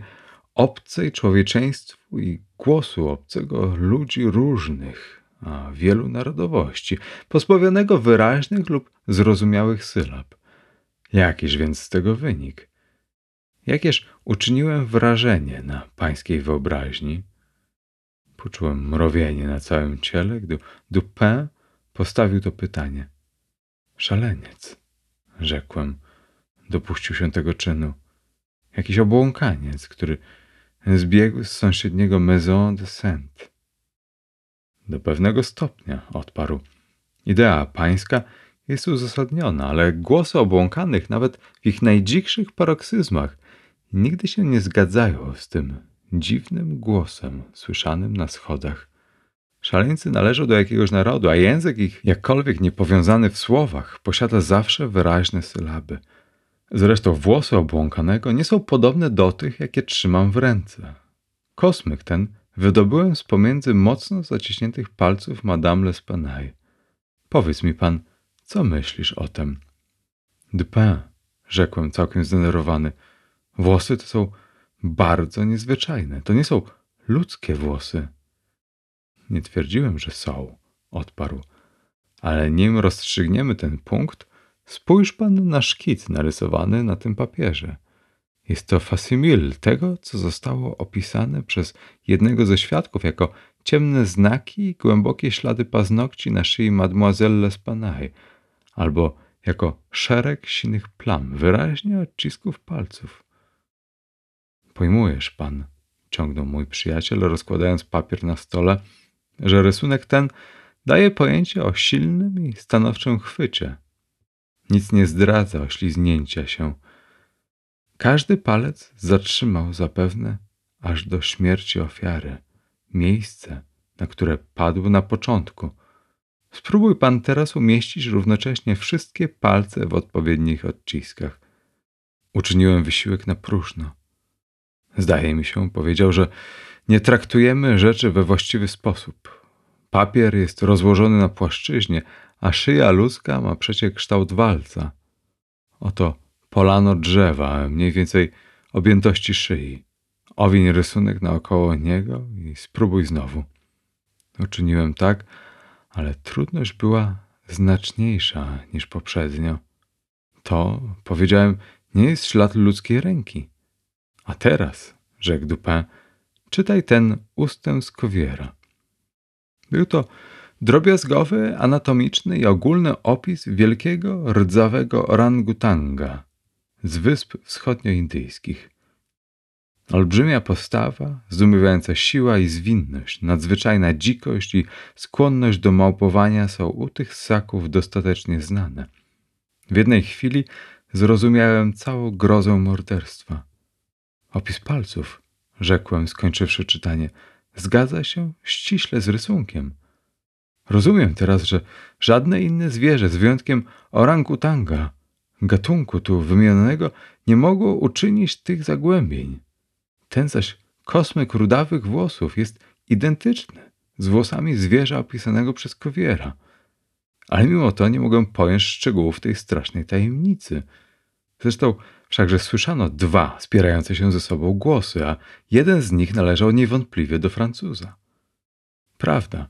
obcej człowieczeństwu i głosu obcego ludzi różnych, wielu narodowości, pozbawionego wyraźnych lub zrozumiałych sylab. Jakiż więc z tego wynik? Jakież uczyniłem wrażenie na pańskiej wyobraźni? Poczułem mrowienie na całym ciele, gdy Dupin postawił to pytanie. Szaleniec, rzekłem, dopuścił się tego czynu. Jakiś obłąkaniec, który zbiegł z sąsiedniego Maison de Saint. Do pewnego stopnia, odparł. Idea pańska jest uzasadniona, ale głosy obłąkanych, nawet w ich najdzikszych paroksyzmach, nigdy się nie zgadzają z tym dziwnym głosem słyszanym na schodach. Szaleńcy należą do jakiegoś narodu, a język ich, jakkolwiek niepowiązany w słowach, posiada zawsze wyraźne sylaby. Zresztą włosy obłąkanego nie są podobne do tych, jakie trzymam w ręce. Kosmyk ten wydobyłem z pomiędzy mocno zaciśniętych palców Madame L'Espanaye. Powiedz mi pan, co myślisz o tym? Dupin, rzekłem całkiem zdenerwowany. Włosy to są bardzo niezwyczajne. To nie są ludzkie włosy. Nie twierdziłem, że są, odparł. Ale nim rozstrzygniemy ten punkt, spójrz pan na szkic narysowany na tym papierze. Jest to facsimil tego, co zostało opisane przez jednego ze świadków jako ciemne znaki i głębokie ślady paznokci na szyi Mademoiselle L'Espanaye, albo jako szereg sinych plam, wyraźnie odcisków palców. Pojmujesz pan, ciągnął mój przyjaciel, rozkładając papier na stole, że rysunek ten daje pojęcie o silnym i stanowczym chwycie. Nic nie zdradza ośliznięcia się. Każdy palec zatrzymał zapewne aż do śmierci ofiary miejsce, na które padł na początku. Spróbuj pan teraz umieścić równocześnie wszystkie palce w odpowiednich odciskach. Uczyniłem wysiłek na próżno. Zdaje mi się, powiedział, że nie traktujemy rzeczy we właściwy sposób. Papier jest rozłożony na płaszczyźnie, a szyja ludzka ma przecie kształt walca. Oto polano drzewa, mniej więcej objętości szyi. Owiń rysunek naokoło niego i spróbuj znowu. Uczyniłem tak, ale trudność była znaczniejsza niż poprzednio. To, powiedziałem, nie jest ślad ludzkiej ręki. A teraz, rzekł Dupin, czytaj ten ustęp z Kowiera. Był to drobiazgowy, anatomiczny i ogólny opis wielkiego, rdzawego orangutanga z wysp wschodnioindyjskich. Olbrzymia postawa, zdumiewająca siła i zwinność, nadzwyczajna dzikość i skłonność do małpowania są u tych ssaków dostatecznie znane. W jednej chwili zrozumiałem całą grozę morderstwa. Opis palców, rzekłem, skończywszy czytanie, zgadza się ściśle z rysunkiem. Rozumiem teraz, że żadne inne zwierzę, z wyjątkiem orangutanga, gatunku tu wymienionego, nie mogło uczynić tych zagłębień. Ten zaś kosmyk rudawych włosów jest identyczny z włosami zwierza opisanego przez Kowiera. Ale mimo to nie mogę pojąć szczegółów tej strasznej tajemnicy – Zresztą wszakże słyszano dwa spierające się ze sobą głosy, a jeden z nich należał niewątpliwie do Francuza. Prawda.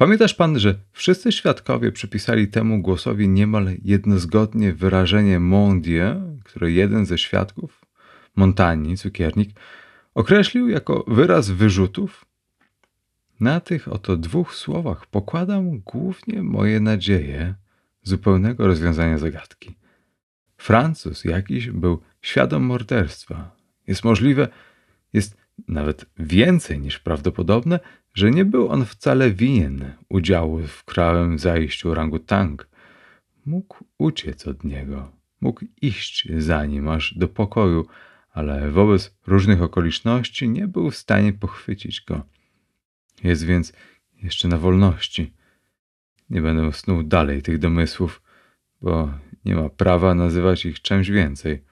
Pamiętasz pan, że wszyscy świadkowie przypisali temu głosowi niemal jednozgodnie wyrażenie mon Dieu, które jeden ze świadków, Montagny, cukiernik, określił jako wyraz wyrzutów? Na tych oto dwóch słowach pokładam głównie moje nadzieje zupełnego rozwiązania zagadki. Francuz jakiś był świadom morderstwa. Jest możliwe, jest nawet więcej niż prawdopodobne, że nie był on wcale winien udziału w krwawym zajściu orangutang. Mógł uciec od niego, mógł iść za nim aż do pokoju, ale wobec różnych okoliczności nie był w stanie pochwycić go. Jest więc jeszcze na wolności. Nie będę snuł dalej tych domysłów, bo nie ma prawa nazywać ich czymś więcej.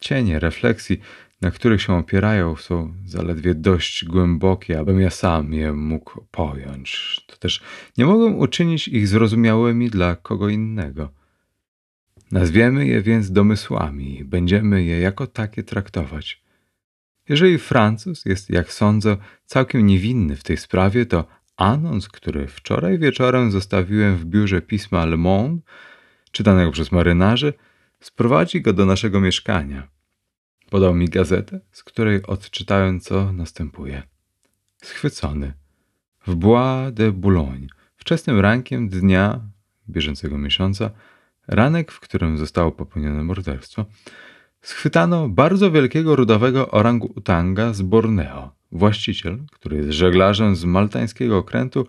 Cienie refleksji, na których się opierają, są zaledwie dość głębokie, abym ja sam je mógł pojąć. To też nie mogę uczynić ich zrozumiałymi dla kogo innego. Nazwiemy je więc domysłami i będziemy je jako takie traktować. Jeżeli Francuz jest, jak sądzę, całkiem niewinny w tej sprawie, to anons, który wczoraj wieczorem zostawiłem w biurze pisma Le Monde, czytanego przez marynarzy, sprowadzi go do naszego mieszkania. Podał mi gazetę, z której odczytałem, co następuje. Schwycony. W Bois de Boulogne, wczesnym rankiem dnia bieżącego miesiąca, ranek, w którym zostało popełnione morderstwo, schwytano bardzo wielkiego rudowego orangu-utanga z Borneo. Właściciel, który jest żeglarzem z maltańskiego okrętu,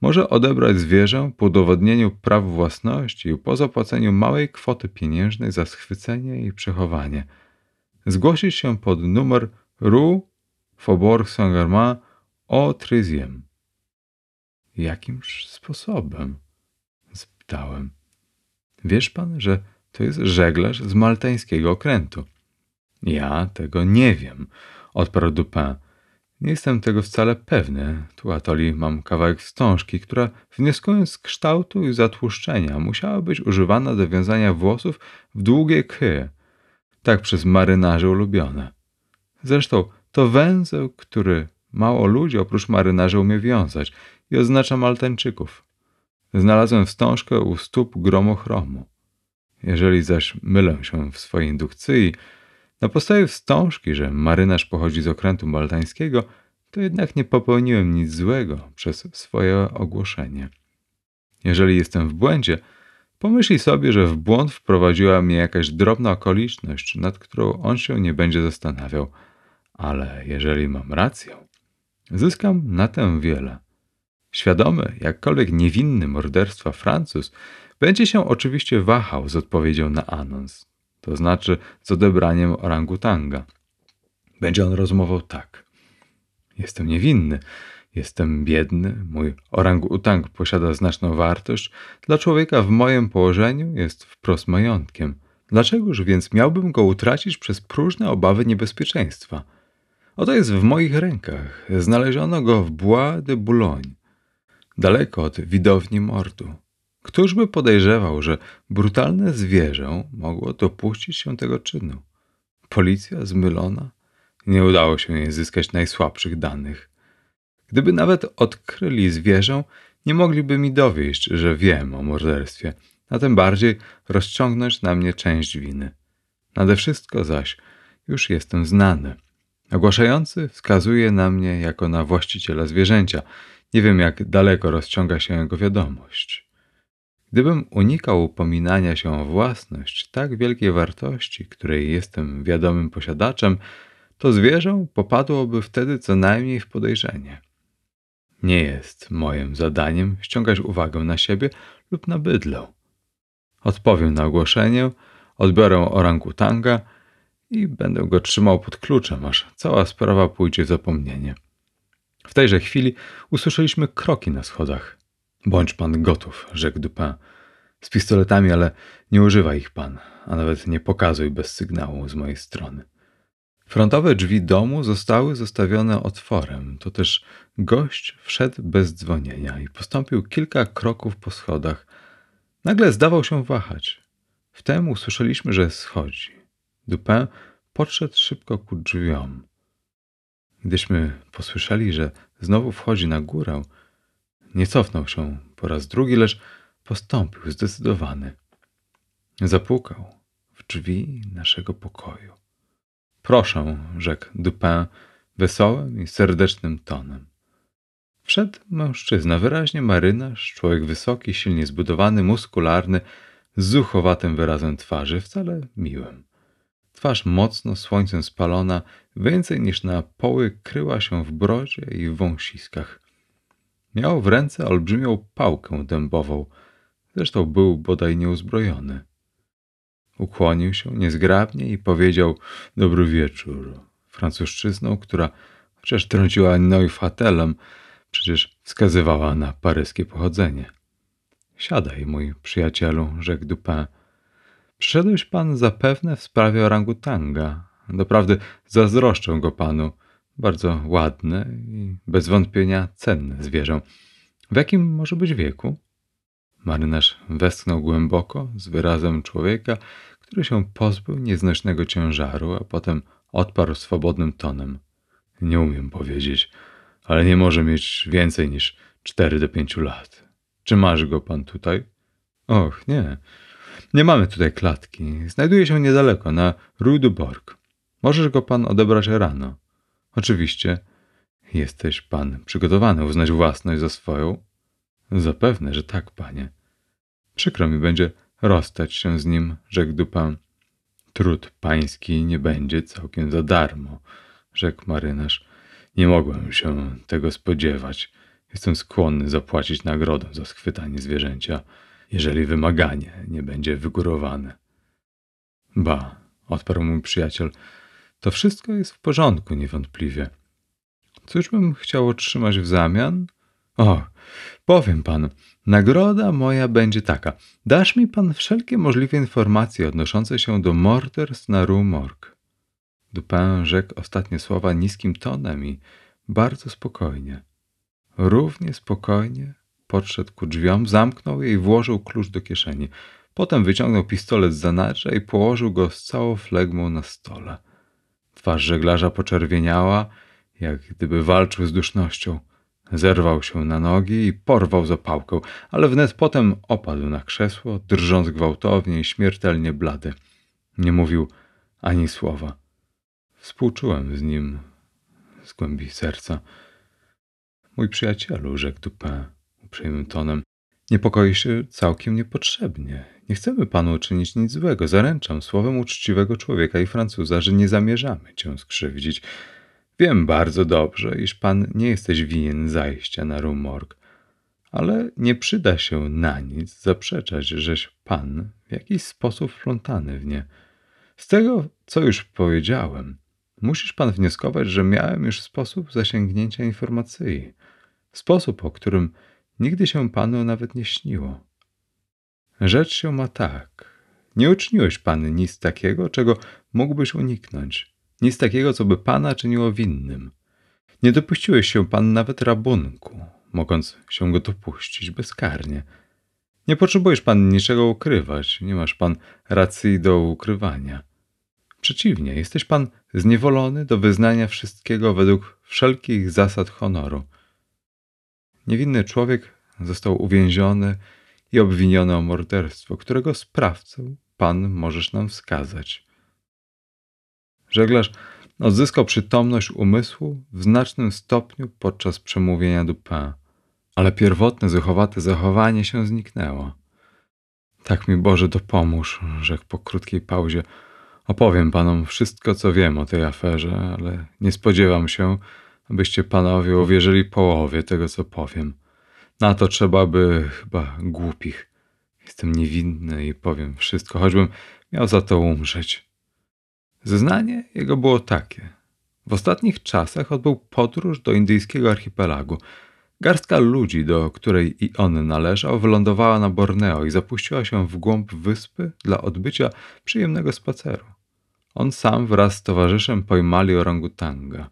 może odebrać zwierzę po udowodnieniu praw własności i po zapłaceniu małej kwoty pieniężnej za schwycenie i przechowanie. Zgłosić się pod numer Rue Faubourg Saint-Germain o Tryziem. Jakimż sposobem? spytałem. Wiesz pan, że to jest żeglarz z maltańskiego okrętu. Ja tego nie wiem, odparł Dupin. Nie jestem tego wcale pewny. Tu atoli mam kawałek wstążki, która wnioskując z kształtu i zatłuszczenia musiała być używana do wiązania włosów w długie ky, tak przez marynarzy ulubione. Zresztą to węzeł, który mało ludzi oprócz marynarzy umie wiązać i oznacza Maltańczyków. Znalazłem wstążkę u stóp gromochromu. Jeżeli zaś mylę się w swojej indukcji, na podstawie wstążki, że marynarz pochodzi z okrętu maltańskiego, to jednak nie popełniłem nic złego przez swoje ogłoszenie. Jeżeli jestem w błędzie, pomyśli sobie, że w błąd wprowadziła mnie jakaś drobna okoliczność, nad którą on się nie będzie zastanawiał. Ale jeżeli mam rację, zyskam na tym wiele. Świadomy, jakkolwiek niewinny morderstwa Francuz będzie się oczywiście wahał z odpowiedzią na anons, to znaczy z odebraniem orangutanga. Będzie on rozmował tak. Jestem niewinny, jestem biedny, mój orangutang posiada znaczną wartość, dla człowieka w moim położeniu jest wprost majątkiem. Dlaczegoż więc miałbym go utracić przez próżne obawy niebezpieczeństwa? Oto jest w moich rękach. Znaleziono go w Bois de Boulogne, daleko od widowni mordu. Któż by podejrzewał, że brutalne zwierzę mogło dopuścić się tego czynu? Policja zmylona? Nie udało się jej zyskać najsłabszych danych. Gdyby nawet odkryli zwierzę, nie mogliby mi dowieść, że wiem o morderstwie, a tym bardziej rozciągnąć na mnie część winy. Nade wszystko zaś już jestem znany. Ogłaszający wskazuje na mnie jako na właściciela zwierzęcia. Nie wiem, jak daleko rozciąga się jego wiadomość. Gdybym unikał upominania się o własność tak wielkiej wartości, której jestem wiadomym posiadaczem, to zwierzę popadłoby wtedy co najmniej w podejrzenie. Nie jest moim zadaniem ściągać uwagę na siebie lub na bydlę. Odpowiem na ogłoszenie, odbiorę orangutanga i będę go trzymał pod kluczem, aż cała sprawa pójdzie w zapomnienie. W tejże chwili usłyszeliśmy kroki na schodach. Bądź pan gotów, rzekł Dupin. Z pistoletami, ale nie używaj ich pan, a nawet nie pokazuj bez sygnału z mojej strony. Frontowe drzwi domu zostały zostawione otworem, to też gość wszedł bez dzwonienia i postąpił kilka kroków po schodach. Nagle zdawał się wahać. Wtem usłyszeliśmy, że schodzi. Dupin podszedł szybko ku drzwiom. Gdyśmy posłyszeli, że znowu wchodzi na górę, nie cofnął się po raz drugi, lecz postąpił zdecydowany. Zapukał w drzwi naszego pokoju. Proszę, rzekł Dupin wesołym i serdecznym tonem. Wszedł mężczyzna, wyraźnie marynarz, człowiek wysoki, silnie zbudowany, muskularny, z zuchowatym wyrazem twarzy, wcale miłym. Twarz mocno słońcem spalona, więcej niż na poły kryła się w brodzie i w wąsiskach. Miał w ręce olbrzymią pałkę dębową, zresztą był bodaj nieuzbrojony. Ukłonił się niezgrabnie i powiedział dobry wieczór francuszczyzną, która chociaż trąciła Neufatelem, przecież wskazywała na paryskie pochodzenie. Siadaj, mój przyjacielu, rzekł Dupin. Przyszedłeś pan zapewne w sprawie orangutanga. Doprawdy zazdroszczę go panu. Bardzo ładne i bez wątpienia cenne zwierzę. W jakim może być wieku? Marynarz westchnął głęboko, z wyrazem człowieka, który się pozbył nieznośnego ciężaru, a potem odparł swobodnym tonem. Nie umiem powiedzieć, ale nie może mieć więcej niż cztery do pięciu lat. Czy masz go pan tutaj? Och, nie. Nie mamy tutaj klatki. Znajduje się niedaleko, na Rue du Borg. Możesz go pan odebrać rano. Oczywiście. Jesteś pan przygotowany uznać własność za swoją? Zapewne, że tak, panie. Przykro mi będzie rozstać się z nim, rzekł Dupin. Trud pański nie będzie całkiem za darmo, rzekł marynarz. Nie mogłem się tego spodziewać. Jestem skłonny zapłacić nagrodę za schwytanie zwierzęcia, jeżeli wymaganie nie będzie wygórowane. Ba, odparł mój przyjaciel, to wszystko jest w porządku, niewątpliwie. Cóż bym chciał otrzymać w zamian? O, powiem panu, nagroda moja będzie taka. Dasz mi pan wszelkie możliwe informacje odnoszące się do morderstw na Rue Morgue. Dupin rzekł ostatnie słowa niskim tonem i bardzo spokojnie. Równie spokojnie podszedł ku drzwiom, zamknął je i włożył klucz do kieszeni. Potem wyciągnął pistolet z zanadrza i położył go z całą flegmą na stole. Twarz żeglarza poczerwieniała, jak gdyby walczył z dusznością. Zerwał się na nogi i porwał zapałkę, ale wnet potem opadł na krzesło, drżąc gwałtownie i śmiertelnie blady. Nie mówił ani słowa. Współczułem z nim z głębi serca. Mój przyjacielu, rzekł Dupin uprzejmym tonem, niepokoi się całkiem niepotrzebnie. Nie chcemy panu uczynić nic złego. Zaręczam słowem uczciwego człowieka i Francuza, że nie zamierzamy cię skrzywdzić. Wiem bardzo dobrze, iż pan nie jesteś winien zajścia na rumorg, ale nie przyda się na nic zaprzeczać, żeś pan w jakiś sposób wplątany w nie. Z tego, co już powiedziałem, musisz pan wnioskować, że miałem już sposób zasięgnięcia informacji. Sposób, o którym nigdy się panu nawet nie śniło. Rzecz się ma tak. Nie uczyniłeś pan nic takiego, czego mógłbyś uniknąć. Nic takiego, co by pana czyniło winnym. Nie dopuściłeś się pan nawet rabunku, mogąc się go dopuścić bezkarnie. Nie potrzebujesz pan niczego ukrywać, nie masz pan racji do ukrywania. Przeciwnie, jesteś pan zniewolony do wyznania wszystkiego według wszelkich zasad honoru. Niewinny człowiek został uwięziony i obwiniony o morderstwo, którego sprawcę pan możesz nam wskazać. Żeglarz odzyskał przytomność umysłu w znacznym stopniu podczas przemówienia Dupin, ale pierwotne zuchowate zachowanie się zniknęło. Tak mi Boże dopomóż, rzekł po krótkiej pauzie. Opowiem panom wszystko, co wiem o tej aferze, ale nie spodziewam się, abyście panowie uwierzyli połowie tego, co powiem. Na to trzeba by chyba głupich. Jestem niewinny i powiem wszystko, choćbym miał za to umrzeć. Zeznanie jego było takie. W ostatnich czasach odbył podróż do indyjskiego archipelagu. Garstka ludzi, do której i on należał, wylądowała na Borneo i zapuściła się w głąb wyspy dla odbycia przyjemnego spaceru. On sam wraz z towarzyszem pojmali orangutanga.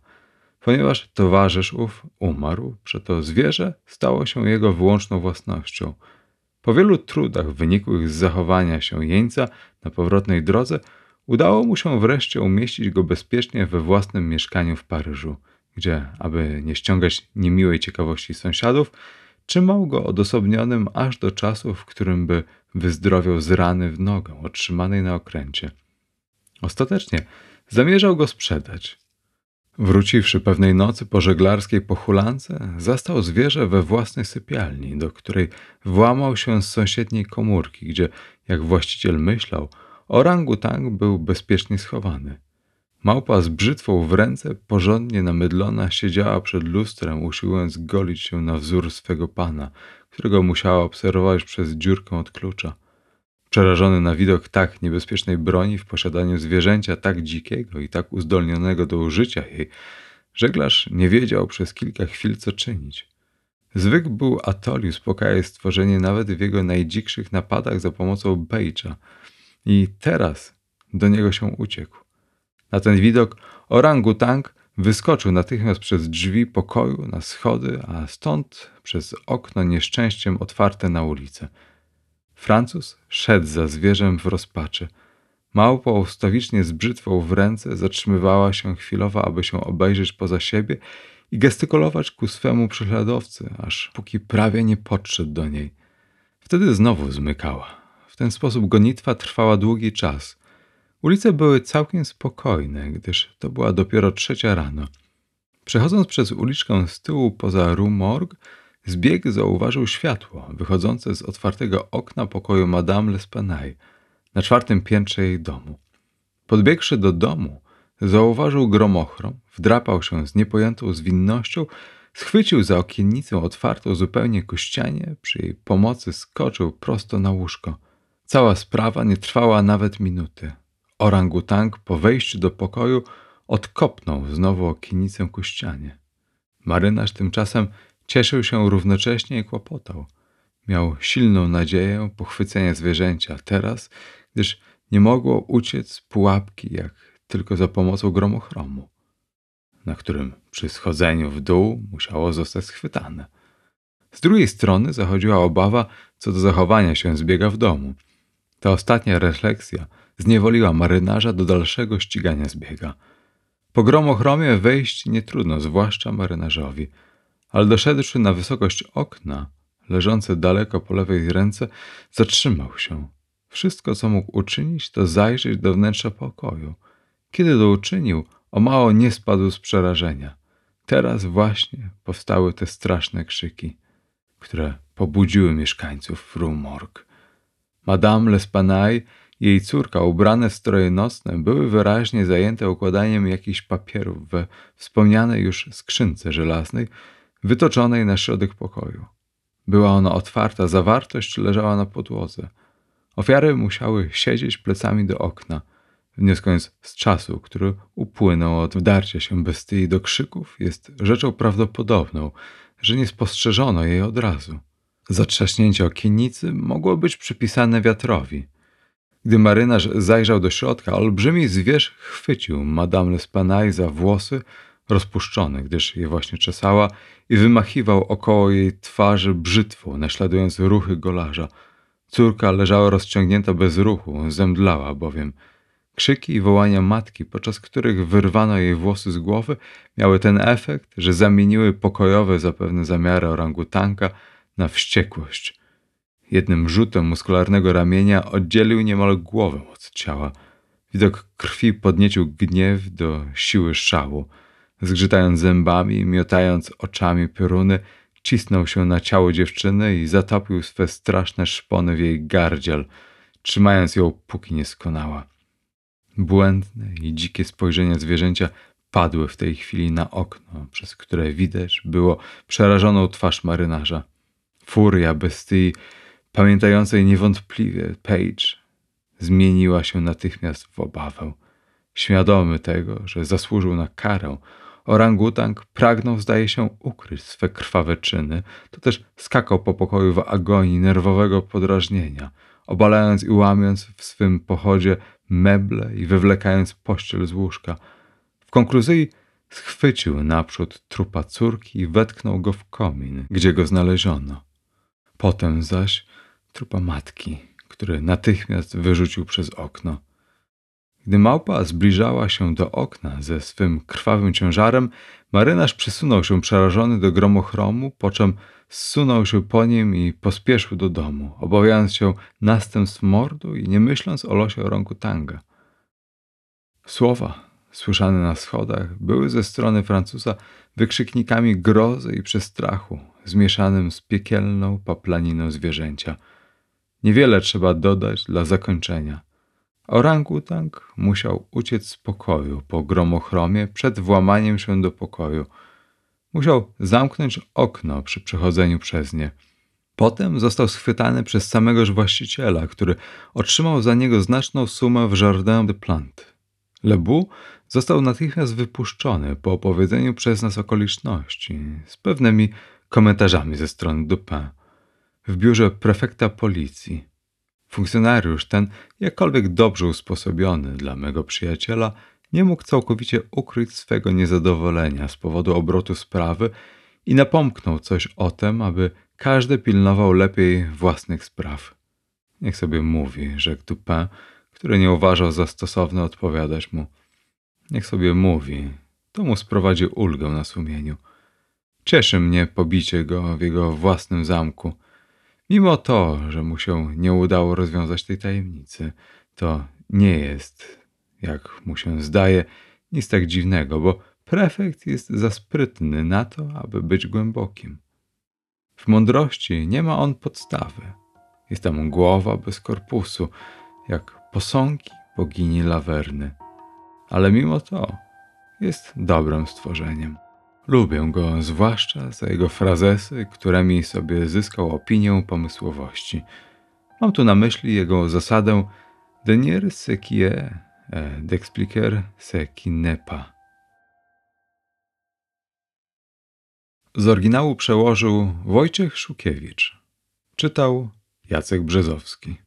Ponieważ towarzysz ów umarł, przeto zwierzę stało się jego wyłączną własnością. Po wielu trudach wynikłych z zachowania się jeńca na powrotnej drodze, udało mu się wreszcie umieścić go bezpiecznie we własnym mieszkaniu w Paryżu, gdzie, aby nie ściągać niemiłej ciekawości sąsiadów, trzymał go odosobnionym aż do czasu, w którym by wyzdrowiał z rany w nogę otrzymanej na okręcie. Ostatecznie zamierzał go sprzedać. Wróciwszy pewnej nocy po żeglarskiej pochulance, zastał zwierzę we własnej sypialni, do której włamał się z sąsiedniej komórki, gdzie, jak właściciel myślał, orangutang był bezpiecznie schowany. Małpa z brzytwą w ręce, porządnie namydlona, siedziała przed lustrem, usiłując golić się na wzór swego pana, którego musiała obserwować przez dziurkę od klucza. Przerażony na widok tak niebezpiecznej broni w posiadaniu zwierzęcia tak dzikiego i tak uzdolnionego do użycia jej, żeglarz nie wiedział przez kilka chwil, co czynić. Zwykł był Atoli uspokajać stworzenie nawet w jego najdzikszych napadach za pomocą bejcza i teraz do niego się uciekł. Na ten widok orangutang wyskoczył natychmiast przez drzwi pokoju na schody, a stąd przez okno nieszczęściem otwarte na ulicę. Francuz szedł za zwierzem w rozpaczy. Małpa ustawicznie z brzytwą w ręce zatrzymywała się chwilowo, aby się obejrzeć poza siebie i gestykulować ku swemu prześladowcy, aż póki prawie nie podszedł do niej. Wtedy znowu zmykała. W ten sposób gonitwa trwała długi czas. Ulice były całkiem spokojne, gdyż to była dopiero trzecia rano. Przechodząc przez uliczkę z tyłu poza Rue Morgue, Zbieg zauważył światło wychodzące z otwartego okna pokoju Madame L'Espanaye na czwartym piętrze jej domu. Podbiegłszy do domu, zauważył gromochrom, wdrapał się z niepojętą zwinnością, schwycił za okiennicę otwartą zupełnie ku ścianie, przy jej pomocy skoczył prosto na łóżko. Cała sprawa nie trwała nawet minuty. Orangutang po wejściu do pokoju odkopnął znowu okiennicę ku ścianie. Marynarz tymczasem Cieszył się równocześnie i kłopotał. Miał silną nadzieję pochwycenia zwierzęcia teraz, gdyż nie mogło uciec z pułapki, jak tylko za pomocą gromochromu, na którym przy schodzeniu w dół musiało zostać schwytane. Z drugiej strony zachodziła obawa co do zachowania się zbiega w domu. Ta ostatnia refleksja zniewoliła marynarza do dalszego ścigania zbiega. Po gromochromie wejść nie trudno, zwłaszcza marynarzowi – ale doszedłszy na wysokość okna, leżące daleko po lewej ręce, zatrzymał się. Wszystko, co mógł uczynić, to zajrzeć do wnętrza pokoju. Kiedy to uczynił, o mało nie spadł z przerażenia. Teraz właśnie powstały te straszne krzyki, które pobudziły mieszkańców Frumorg. Madame L'Espanaye i jej córka, ubrane w stroje nocne, były wyraźnie zajęte układaniem jakichś papierów we wspomnianej już skrzynce żelaznej, wytoczonej na środek pokoju. Była ona otwarta, zawartość leżała na podłodze. Ofiary musiały siedzieć plecami do okna, wnioskując z czasu, który upłynął od wdarcia się bestii do krzyków, jest rzeczą prawdopodobną, że nie spostrzeżono jej od razu. Zatrzaśnięcie okiennicy mogło być przypisane wiatrowi. Gdy marynarz zajrzał do środka, olbrzymi zwierz chwycił Madame L'Espanaye za włosy, rozpuszczony, gdyż je właśnie czesała i wymachiwał około jej twarzy brzytwą, naśladując ruchy golarza. Córka leżała rozciągnięta bez ruchu, zemdlała bowiem. Krzyki i wołania matki, podczas których wyrwano jej włosy z głowy, miały ten efekt, że zamieniły pokojowe zapewne zamiary orangutanka na wściekłość. Jednym rzutem muskularnego ramienia oddzielił niemal głowę od ciała. Widok krwi podniecił gniew do siły szału zgrzytając zębami, miotając oczami pioruny, cisnął się na ciało dziewczyny i zatopił swe straszne szpony w jej gardziel, trzymając ją póki nie skonała. Błędne i dzikie spojrzenia zwierzęcia padły w tej chwili na okno, przez które widać było przerażoną twarz marynarza. Furia bestii, pamiętającej niewątpliwie Page, zmieniła się natychmiast w obawę. Świadomy tego, że zasłużył na karę, Orangutang pragnął, zdaje się, ukryć swe krwawe czyny, to też skakał po pokoju w agonii nerwowego podrażnienia, obalając i łamiąc w swym pochodzie meble i wywlekając pościel z łóżka. W konkluzji schwycił naprzód trupa córki i wetknął go w komin, gdzie go znaleziono. Potem zaś trupa matki, który natychmiast wyrzucił przez okno. Gdy małpa zbliżała się do okna ze swym krwawym ciężarem, marynarz przysunął się przerażony do gromochromu, po czym zsunął się po nim i pospieszył do domu, obawiając się następstw mordu i nie myśląc o losie orangutanga. Słowa, słyszane na schodach, były ze strony Francuza wykrzyknikami grozy i przestrachu, zmieszanym z piekielną paplaniną zwierzęcia. Niewiele trzeba dodać dla zakończenia. Orangutang musiał uciec z pokoju po gromochromie przed włamaniem się do pokoju. Musiał zamknąć okno przy przechodzeniu przez nie. Potem został schwytany przez samego właściciela, który otrzymał za niego znaczną sumę w Jardin de Plantes. Lebu został natychmiast wypuszczony po opowiedzeniu przez nas okoliczności, z pewnymi komentarzami ze strony Dupin, w biurze prefekta policji. Funkcjonariusz ten, jakkolwiek dobrze usposobiony dla mego przyjaciela, nie mógł całkowicie ukryć swego niezadowolenia z powodu obrotu sprawy i napomknął coś o tym, aby każdy pilnował lepiej własnych spraw. Niech sobie mówi, rzekł Dupin, który nie uważał za stosowne odpowiadać mu. Niech sobie mówi, to mu sprowadzi ulgę na sumieniu. Cieszy mnie pobicie go w jego własnym zamku. Mimo to, że mu się nie udało rozwiązać tej tajemnicy, to nie jest, jak mu się zdaje, nic tak dziwnego, bo prefekt jest za sprytny na to, aby być głębokim. W mądrości nie ma on podstawy. Jest tam głowa bez korpusu, jak posągi bogini Lawerny. Ale mimo to jest dobrym stworzeniem. Lubię go zwłaszcza za jego frazesy, którymi sobie zyskał opinię pomysłowości. Mam tu na myśli jego zasadę Denier ce qui est, d'expliquer ce qui n'est pas. Z oryginału przełożył Wojciech Szukiewicz. Czytał Jacek Brzezowski.